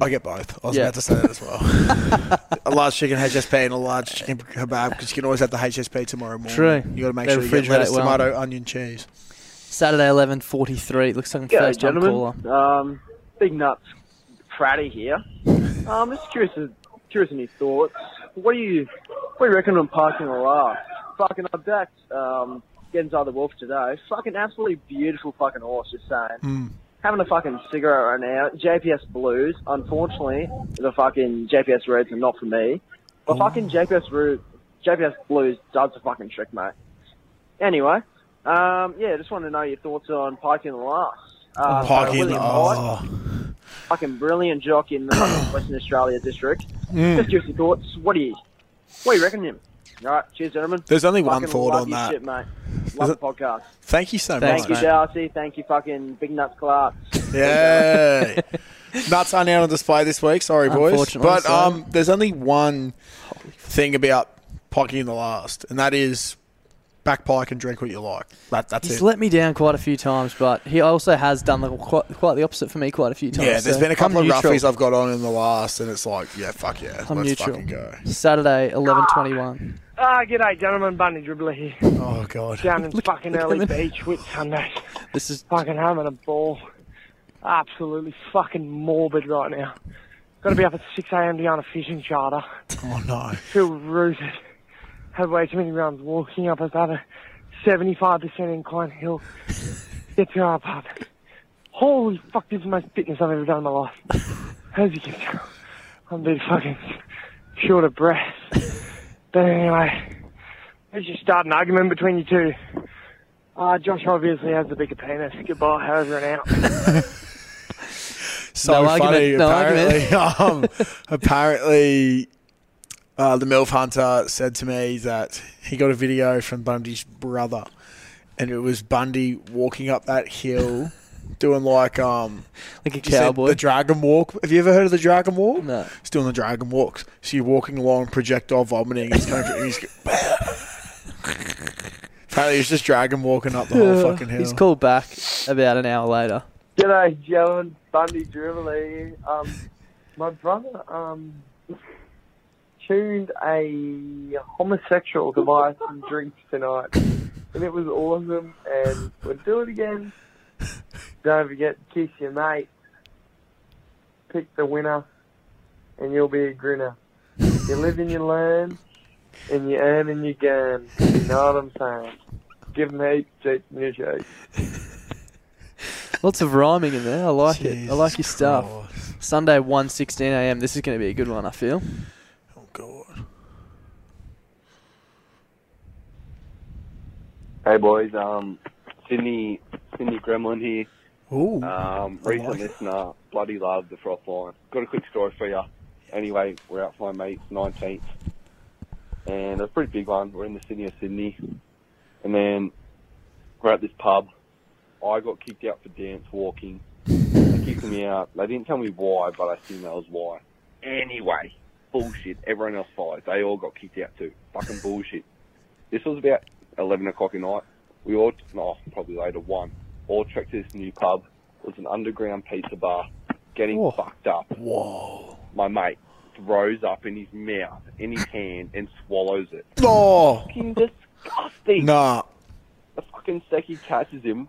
I get both. I was Yeah. about to say that as well. *laughs* a large chicken HSP and a large chicken kebab because you can always have the HSP tomorrow morning. True. You got to make They sure you get refrigerate lettuce, well. tomato, onion, cheese. Saturday, eleven forty-three. Looks like a G'day, first time gentlemen. caller. Um, Big Nuts Fratty here. Um, just curious, curious in your thoughts. What do you, what do you reckon on parking a lot? Fucking, I backed um, get inside the wolf today. Fucking absolutely beautiful fucking horse. Just saying. Having a fucking cigarette right now. JPS Blues. Unfortunately, the fucking JPS Reds are not for me. But fucking JPS Ru- JPS Blues does the fucking trick, mate. Anyway, um, yeah, just wanted to know your thoughts on Pike in the last. Uh, so Parking. William Pike, Oh. fucking brilliant jock in the *coughs* Western Australia district. Mm. Just give us your thoughts. What do you, what do you reckon, him? All right, cheers, gentlemen. There's only one Fucking thought on that. Shit, mate. Love the podcast. Thank you so Thank much. Thank you, Darcy. Thank you, fucking Big Nuts Clark. *laughs* Yeah. Nuts aren't out on display this week. Sorry, boys. Unfortunately, But so. um, there's only one thing about Pocky in the last, and that is back pike and drink what you like. That, that's He's it. let me down quite a few times, but he also has done the, quite, quite the opposite for me quite a few times. yeah, there's so been a couple I'm of neutral. roughies I've got on in the last, and it's like, yeah, fuck yeah, I'm let's neutral. fucking go. Saturday, eleven twenty-one. Ah, g'day, gentlemen. Bundy Dribbler here. Oh god. Down in fucking look early beach with Sundays. This is fucking having a ball. Absolutely fucking morbid right now. Got to be up at 6 a.m. to go on a fishing charter. Oh no. Feel rooted. Had way too many rounds walking up about a 75% incline hill. Get to our pub. Holy fuck, this is the most fitness I've ever done in my life. As you can tell, I'm a bit fucking short of breath. But anyway, let's just start an argument between you two. Uh, Josh obviously has the bigger penis. Goodbye, however, and out. *laughs* So No funny. argument, no apparently, *laughs* um, *laughs* apparently, uh, the MILF Hunter said to me that he got a video from Bundy's brother, and it was Bundy walking up that hill, doing like um, *laughs* like a cowboy. the dragon walk. Have you ever heard of the dragon walk? No. He's doing the dragon walk. So you're walking along, projectile vomiting. He's going. He's, *laughs* apparently, he's just dragon walking up the whole fucking hill. He's called back about an hour later. G'day, gentlemen. Bundy Dribbler. Um, my brother um tuned a homosexual device and drinks tonight, and it was awesome. And we'll do it again. Don't forget to kiss your mate. Pick the winner, and you'll be a grinner. You live and you learn, and you earn and you gain. You know what I'm saying? Give them heaps, cheap new shows. Lots of rhyming in there. I like it. I like your stuff. Sunday, 1.16 a.m. This is going to be a good one, I feel. Oh, God. Hey boys, um, Sydney, Sydney Gremlin here. Ooh. Um, recent like listener, bloody love the froth line. Got a quick story for you. Anyway, we're out for my mates, 19th, and a pretty big one. We're in the city of Sydney, and then we're at this pub. I got kicked out for dance walking. They kicked me out. They didn't tell me why, but I assume that was why. Anyway, bullshit. Everyone else followed. They all got kicked out too. Fucking bullshit. This was about 11 o'clock at night. We all, no, probably later, one, all trekked to this new pub. It was an underground pizza bar. Getting fucked up. Whoa. My mate throws up in his mouth, in his hand, and swallows it. Oh. Fucking disgusting. Nah. The fucking secchi catches him,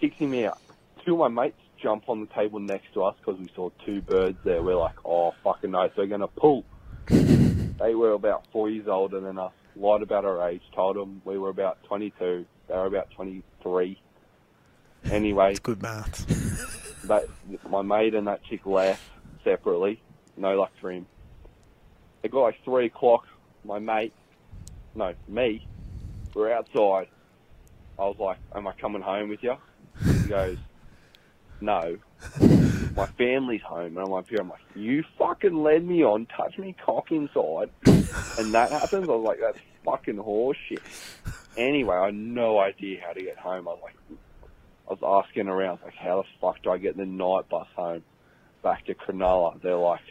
kicks him out. Two of my mates jump on the table next to us because we saw two birds there. We're like, oh, fucking no, so we're going to pull. *laughs* they were about four years older than us, lied about our age, told them we were about 22, they were about 23. Anyway, It's good maths. *laughs* that my mate and that chick left separately. No luck for him. It got like three o'clock. My mate, no, me, we're outside. I was like, "Am I coming home with you?" He *laughs* goes, "No, my family's home." And I'm like, "I'm like, you fucking led me on, touch me cock inside, and that happens." I was like, "That's fucking horseshit." Anyway, I had no idea how to get home. I was like, I was asking around, like, how the fuck do I get the night bus home back to Cronulla? They're like,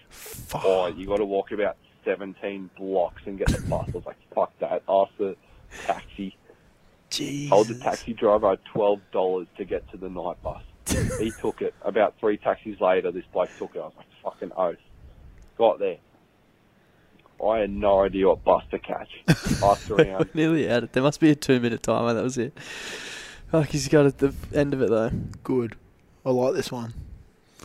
oh, you got to walk about 17 blocks and get the bus. I was like, fuck that. Ask the taxi. Jeez Told the taxi driver I had $12 to get to the night bus. *laughs* he took it. About three taxis later, this bloke took it. I was like, fucking oath. Got there. I had no idea what bus to catch. *laughs* Asked around. Nearly out it. There must be a two minute timer. That was it. Fuck, he's got at the end of it though. Good. I like this one.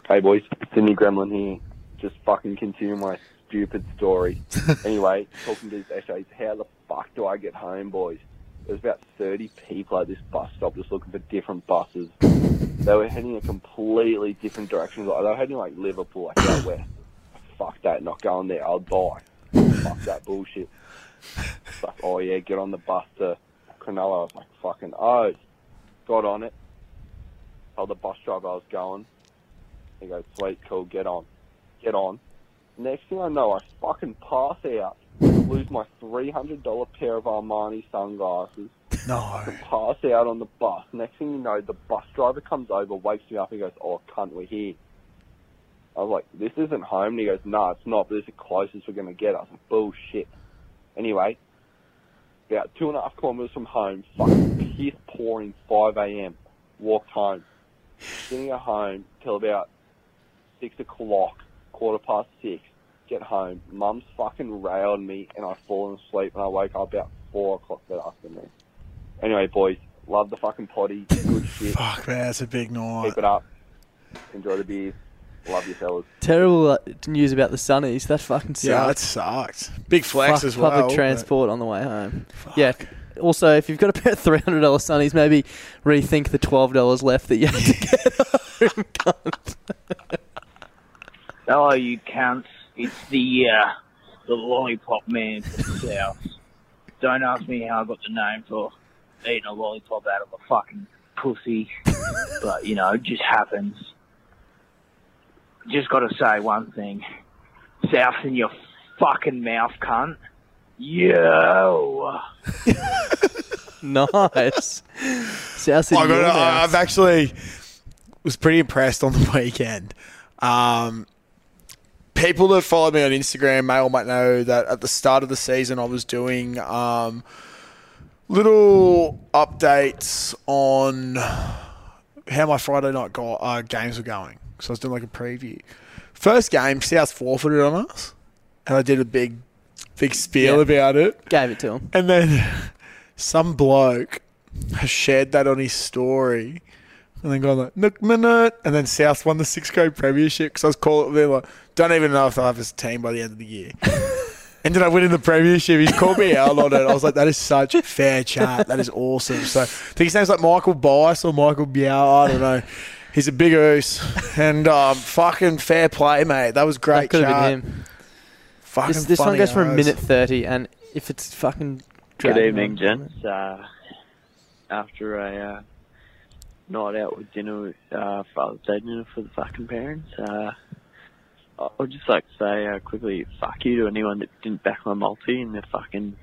Hey boys, Sydney Gremlin here. Just fucking continue my stupid story. *laughs* anyway, talking to these essays, how the fuck do I get home, boys? There's about 30 people at this bus stop just looking for different buses. They were heading in completely different directions. Like, they were heading like Liverpool, like out west. Fuck that, not going there. I'll die. Fuck that bullshit. It's like, oh yeah, get on the bus to Cronulla. I was like, fucking oh. Got on it. Told the bus driver I was going. He goes, sweet, cool, get on. Get on. Next thing I know, I fucking pass out, lose my $300 pair of Armani sunglasses. No. Pass out on the bus. Next thing you know, the bus driver comes over, wakes me up, and goes, oh, cunt, we're here. I was like, this isn't home. And he goes, no, it's not, but this is the closest we're going to get. I was like, bullshit. Anyway, about two and a half kilometres from home, fucking piss pouring 5 a.m. Walked home. Didn't get home till about 6 o'clock, quarter past 6. Get home. Mum's fucking railed me and I've fallen asleep and I woke up about 4 o'clock that afternoon. Anyway, boys, love the fucking potty. Good shit. Fuck, man, that's a big night. Keep it up. Enjoy the beers. Love you fellas. Terrible uh, news about the Sunnies. That fucking sucked. Yeah, that sucked. Big flex Fuck as well. Public transport on the way home. Yeah. Also, if you've got a pair of three hundred dollars Sunnies, maybe rethink the twelve dollars left that you had to get cunt. You cunts. It's the uh, the lollipop man from the south. Don't ask me how I got the name for eating a lollipop out of a fucking pussy, but you know, it just happens. Just got to say one thing: South in your fucking mouth, cunt. Yo. *laughs* nice. South I got, I've actually was pretty impressed on the *laughs* weekend. Um, people that follow me on Instagram may or might know that at the start of the season I was doing um, little updates on how my Friday night go- uh, games were going. So I was doing like a preview. First game, South forfeited on us, and I did a big, big spiel Yeah. about it. Gave it to him. And then some bloke has shared that on his story. And then gone like, Nook minute. And then South won the sixth grade premiership because I was calling them like, don't even know if they'll have this team by the end of the year. *laughs* Ended up winning the premiership. He called me out on it. I was like, that is such fair chat. That is awesome. So I think his name's like Michael Bice or Michael Biao. I don't know. He's a big oos. And um, fucking fair play, mate. That was great That could have chat. been him. Fucking this this one goes for a minute thirty, and if it's fucking Good evening, on- gents. Uh, after a uh, night out with dinner, with, uh, Father's Day dinner for the fucking parents, uh, I would just like to say uh, quickly, fuck you to anyone that didn't back my multi in the fucking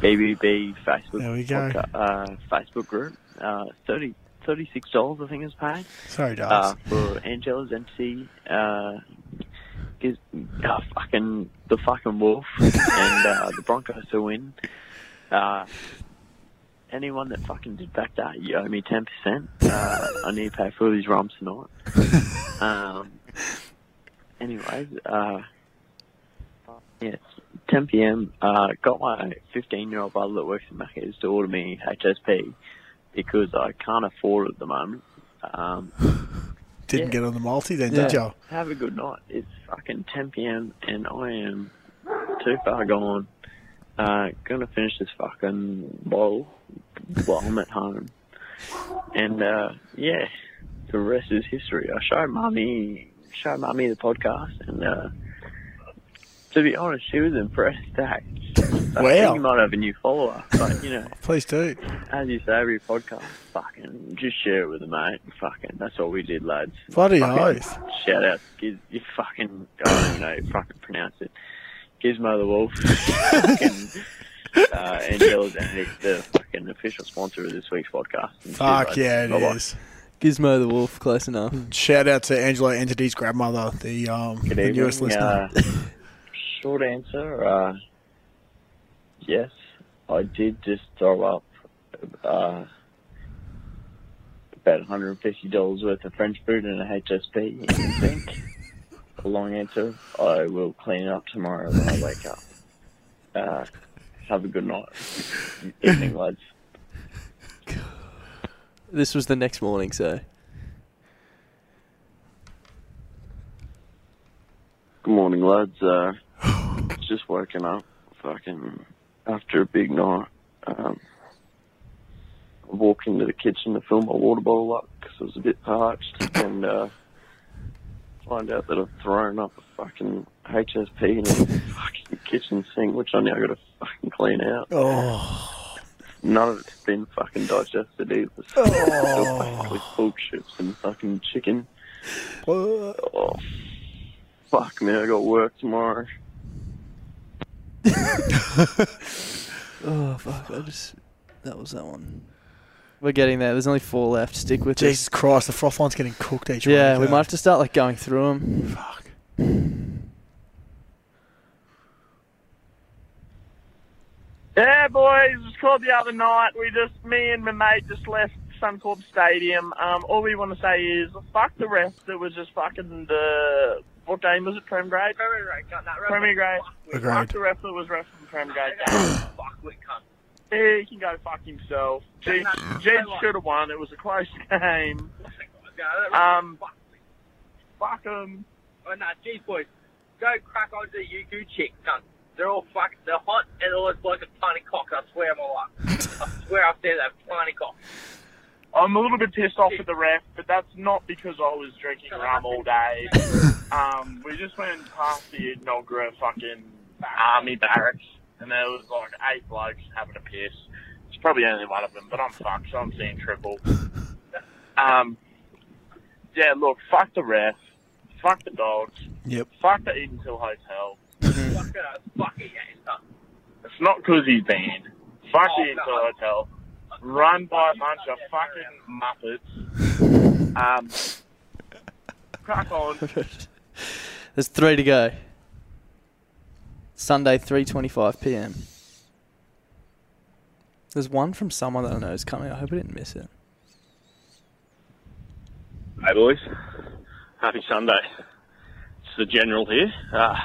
BBB Facebook There we go. podca- uh, Facebook group. Uh, 30 Thirty-six dollars, I think, is paid. Sorry, Daz. Uh, for Angela's MC, uh, gives uh, fucking the fucking wolf and uh, the Broncos to win. Uh, anyone that fucking did back that, you owe me ten percent. Uh, I need to pay for these rums tonight. Um, anyways, uh, yeah, 10 p.m. Uh, got my 15 year old brother that works in Macca's to order me HSP because I can't afford it at the moment. Um, Didn't yeah. get on the multi then, did you? Have a good night. It's fucking 10 p.m. and I am too far gone. Uh, gonna finish this fucking bottle while I'm at home. And uh, yeah, the rest is history. I showed mummy, showed mummy the podcast, and uh, to be honest, she was impressed. That I Wow. think you might have a new follower, but you know, *laughs* Please do. as you say, every podcast, fucking just share it with a mate. Fucking, that's all we did, lads. Bloody Fucking oath. Shout out, Giz, you fucking, I don't even know, you fucking pronounce it. Gizmo the Wolf. *laughs* fucking, uh, Angela's and the fucking official sponsor of this week's podcast. And Fuck lads. yeah, it Bye-bye. is. Gizmo the Wolf, close enough. Shout out to Angela Entity's grandmother, the um Good the newest evening. listener. Uh, *laughs* short answer, uh, yes, I did just throw up uh, about $150 worth of French food in a HSP in the sink. A long answer, I will clean it up tomorrow when I wake up. Uh, have a good night. Evening, *laughs* lads. This was the next morning, so. Good morning, lads. Uh, just woken up, fucking after a big night. Um, I walked into the kitchen to fill my water bottle up because I was a bit parched, and uh, find out that I've thrown up a fucking HSP in a fucking kitchen sink, which I now got to fucking clean out. Oh. None of it's been fucking digested either. So Oh. Basically pork chips and fucking chicken. Oh, fuck me, I got work tomorrow. *laughs* Oh, fuck. I just. That was that one. We're getting there. There's only four left. Stick with it. Jesus it. Christ, the froth one's getting cooked each Yeah, week, we eh? might have to start like going through them. Fuck. Yeah, boys, it was called the other night. We just, me and my mate just left Suncorp Stadium. Um, all we want to say is, fuck the ref that was just fucking the, what game was it, Prem Grade? Premier Grade, Premier Grade. Agreed. Fuck the ref that was ref from Prem Grade *coughs* fuck with cunt. Yeah, he can go fuck himself. Jed should have won. It was a close *laughs* game. Um, fuck him. Oh, nah, geez, boys. Go crack on to you good chick, cunt. They're all fucking, they're hot and they're always like a tiny cock, I swear on my life. *laughs* I swear I've said that, tiny cock. I'm a little bit pissed off at the ref, but that's not because I was drinking rum all day. *laughs* um, we just went past the Enoggera fucking army barracks, and there was like eight blokes having a piss. It's probably only one of them, but I'm fucked, so I'm seeing triple. *laughs* Um, yeah, look, fuck the ref, fuck the dogs, Yep. fuck the Edenville Hotel. Fuck it, fuck it, yeah, it's. It's not because he's banned. Fuck Oh, the Edenville Hotel. Run by a bunch of fucking muppets. *laughs* Um, crack on. There's three to go. Sunday, 3:25 p.m. There's one from someone that I know is coming. I hope I didn't miss it. Hey boys, happy Sunday. It's the general here. Uh,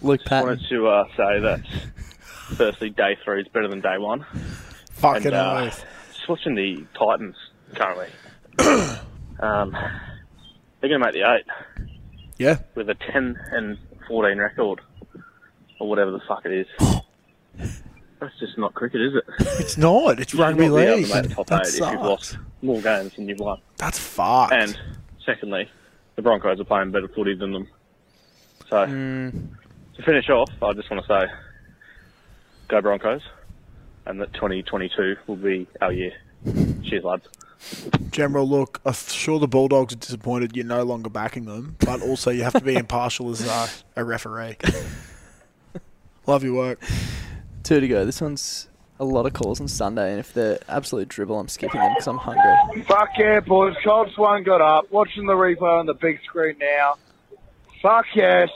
Luke just Patton. wanted to uh, say that firstly, day three is better than day one. Fucking and, uh, watching the Titans currently. *coughs* um, they're going to make the eight Yeah. with a 10 and 14 record, or whatever the fuck it is. *gasps* That's just not cricket, is it? It's not. It's You rugby not be to league. make the top that eight if you've sucks. lost more games than you've won. That's fucked. And secondly, the Broncos are playing better footy than them. So Mm. to finish off, I just want to say, go Broncos, and that 2022 will be our year. Cheers, lads. General, look, I'm sure the Bulldogs are disappointed you're no longer backing them, but also you have to be *laughs* impartial as uh, a referee. Love your work. Two to go. This one's a lot of calls on Sunday, and if they're absolute dribble, I'm skipping them because I'm hungry. Fuck yeah, boys. Cold Swan got up. Watching the replay on the big screen now. Fuck yes.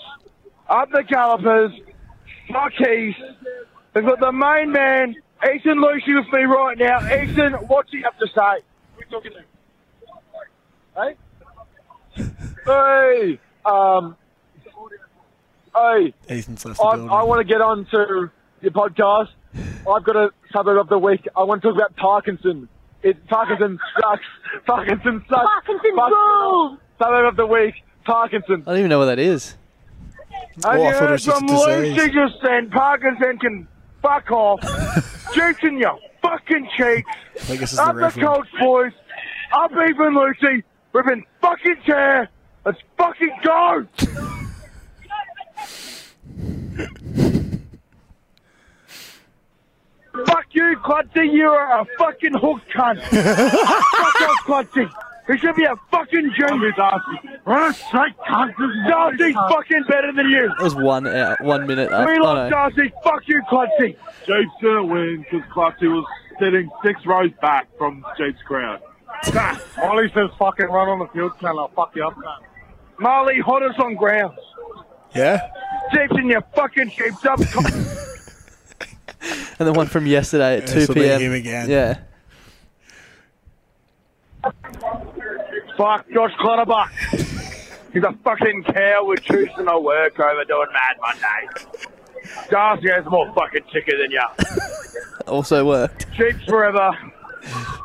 Up the calipers. Fuck Heath. We've got the main man, Ethan Lucy, with me right now. Ethan, what's he have to say? We're talking to Hey? Hey! Um, hey, Ethan's left the I, building. I want to get on to your podcast. I've got a suburb of the week. I want to talk about Parkinson. It, Parkinson sucks. *laughs* Parkinson sucks. Parkinson rules. Suburb of the week. Parkinson. I don't even know what that is. And Oh, I you thought it heard was just from a disease. Lucy just then. Parkinson can fuck off. *laughs* Jason, you fucking cheeks. I is up the the. Colts boys. Up even Lucy. Ripping fucking chair. Let's fucking go. *laughs* Fuck you, Clutzy. You're a fucking hook cunt. *laughs* Fuck off, Clutzy. He should be a fucking genius. Right, straight cunt. Darcy's fucking better than you. It was one out, one minute. Up. We Oh, love no. Darcy. Fuck you, Clutzy. Jeep's gonna win because Clutzy was sitting six rows back from Jeep's crowd. *laughs* Molly says fucking run on the field, cunt. I'll fuck you up, cunt. Marley, hottest on grounds. Yeah? Jeeps in your fucking Jeeps up. *laughs* And the one from yesterday at Yeah, two this'll be p.m. him again. Yeah. Fuck Josh Clutterbuck. He's a fucking coward choosing to work over doing Mad Monday. Darcy has more fucking ticker than you. *laughs* Also worked. Cheeks forever.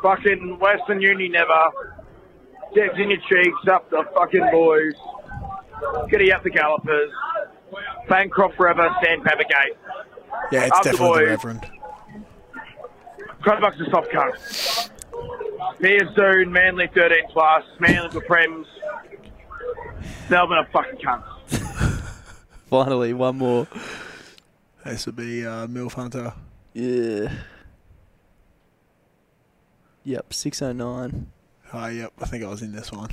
fucking Western Uni never. Debs in your cheeks, up the fucking boys. Giddy up the gallopers. Bancroft forever, Sandpaper Gate. Yeah, it's Up definitely the boys. Reverend. Clutterbuck's a soft cunt. Here soon, Manly 13 plus, Manly for Prems. Melbourne are fucking cunts. *laughs* Finally, one more. This would be uh, Milf Hunter. Yeah. Yep, six oh nine. Yep. I think I was in this one.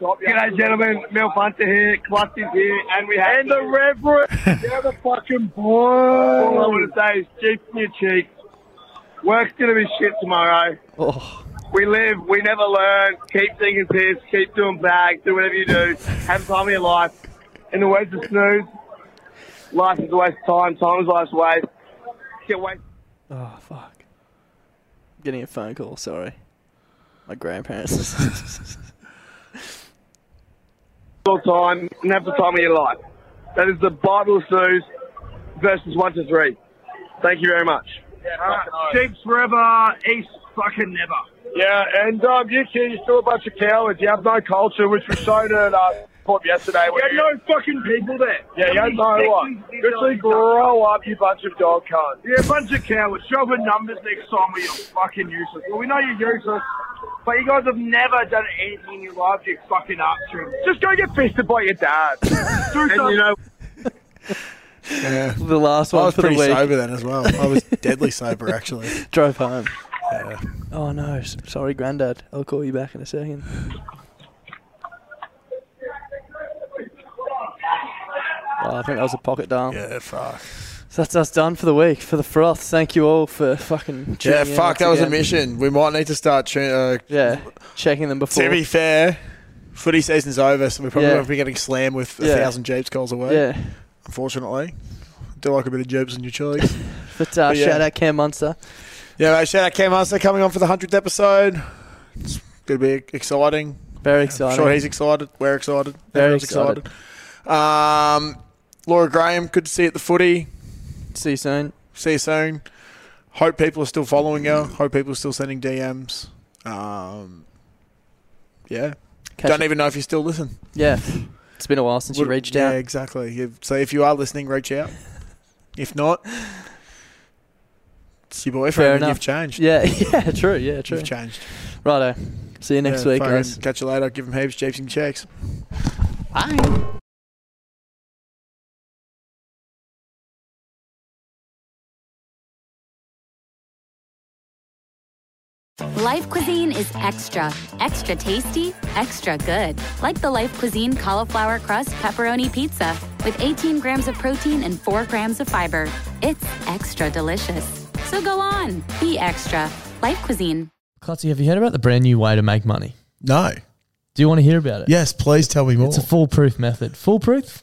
G'day, gentlemen. Milf Hunter here. Clutch is here. And we have... And the Reverend. *laughs* They're the fucking boys. All I want to say is Jeep in your cheeks. Work's going to be shit tomorrow. Oh. We live, we never learn. Keep thinking piss, keep doing bags, do whatever you do. Have the time of your life. In the words of Snooze, life is a waste of time, time is life's waste. Get waste. Oh fuck. Getting a phone call. Sorry. My grandparents. *laughs* all time and have the time of your life. That is the Bible of Snooze, verses 1 to 3. Thank you very much. Chiefs forever, East fucking never. Yeah, and um, you kids, you're still a bunch of cowards. You have no culture, which was shown at uh, Port yesterday. You had no fucking people there. Yeah, you had no one. Literally grow up, you bunch of dog cunts. You're a bunch of cowards. Show up with numbers next time where you're fucking useless. Well, we know you're useless, but you guys have never done anything in your lives, you fucking upstream. Just go get fisted by your dad. *laughs* Do And something. you know, Yeah. The last one I was for the pretty week. sober then as well. I was deadly *laughs* sober, actually. Drove home. Yeah. Oh no, s- sorry, Grandad. I'll call you back in a second. Oh, I think that was a pocket dial. Yeah, fuck. So that's us done for the week. For the froth, thank you all for fucking. Yeah, in fuck, once that was a again. mission. We might need to start. tu- Uh, Yeah, checking them before. to be fair, footy season's over, so we probably Yeah. won't be getting slammed with a Yeah. thousand Jeeps calls away. Yeah. Unfortunately. Do like a bit of Jeeps in your cheeks. *laughs* But, uh, But yeah. shout out Cam Munster. Yeah, mate, shout out Cam Munster coming on for the 100th episode. It's going to be exciting. Very I'm exciting. sure he's excited. We're excited. Very Everyone's excited. Um, Laura Graham, good to see you at the footy. See you soon. See you soon. Hope people are still following you. Hope people are still sending DMs. Um, yeah. Catch Don't you- even know if you still listen. Yeah. It's been a while since you reached yeah, out. Yeah, exactly. So if you are listening, reach out. *laughs* If not, it's your boyfriend Fair and enough. you've changed. Yeah, *laughs* yeah, true. Yeah, true. You've changed. Righto. See you next Yeah, week, guys. Catch you later. Give him heaps, Jeeps and checks. Bye. Life Cuisine is extra, extra tasty, extra good. Like the Life Cuisine cauliflower crust pepperoni pizza with 18 grams of protein and 4 grams of fiber. It's extra delicious. So go on, be extra. Life Cuisine. Clutzy, have you heard about the brand new way to make money? No. Do you want to hear about it? Yes, please tell me more. It's a foolproof method. Foolproof?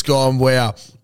gone, wow.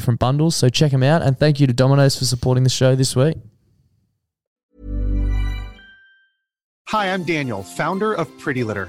different bundles, so check them out. And thank you to Domino's for supporting the show this week. Hi, I'm Daniel, founder of Pretty Litter.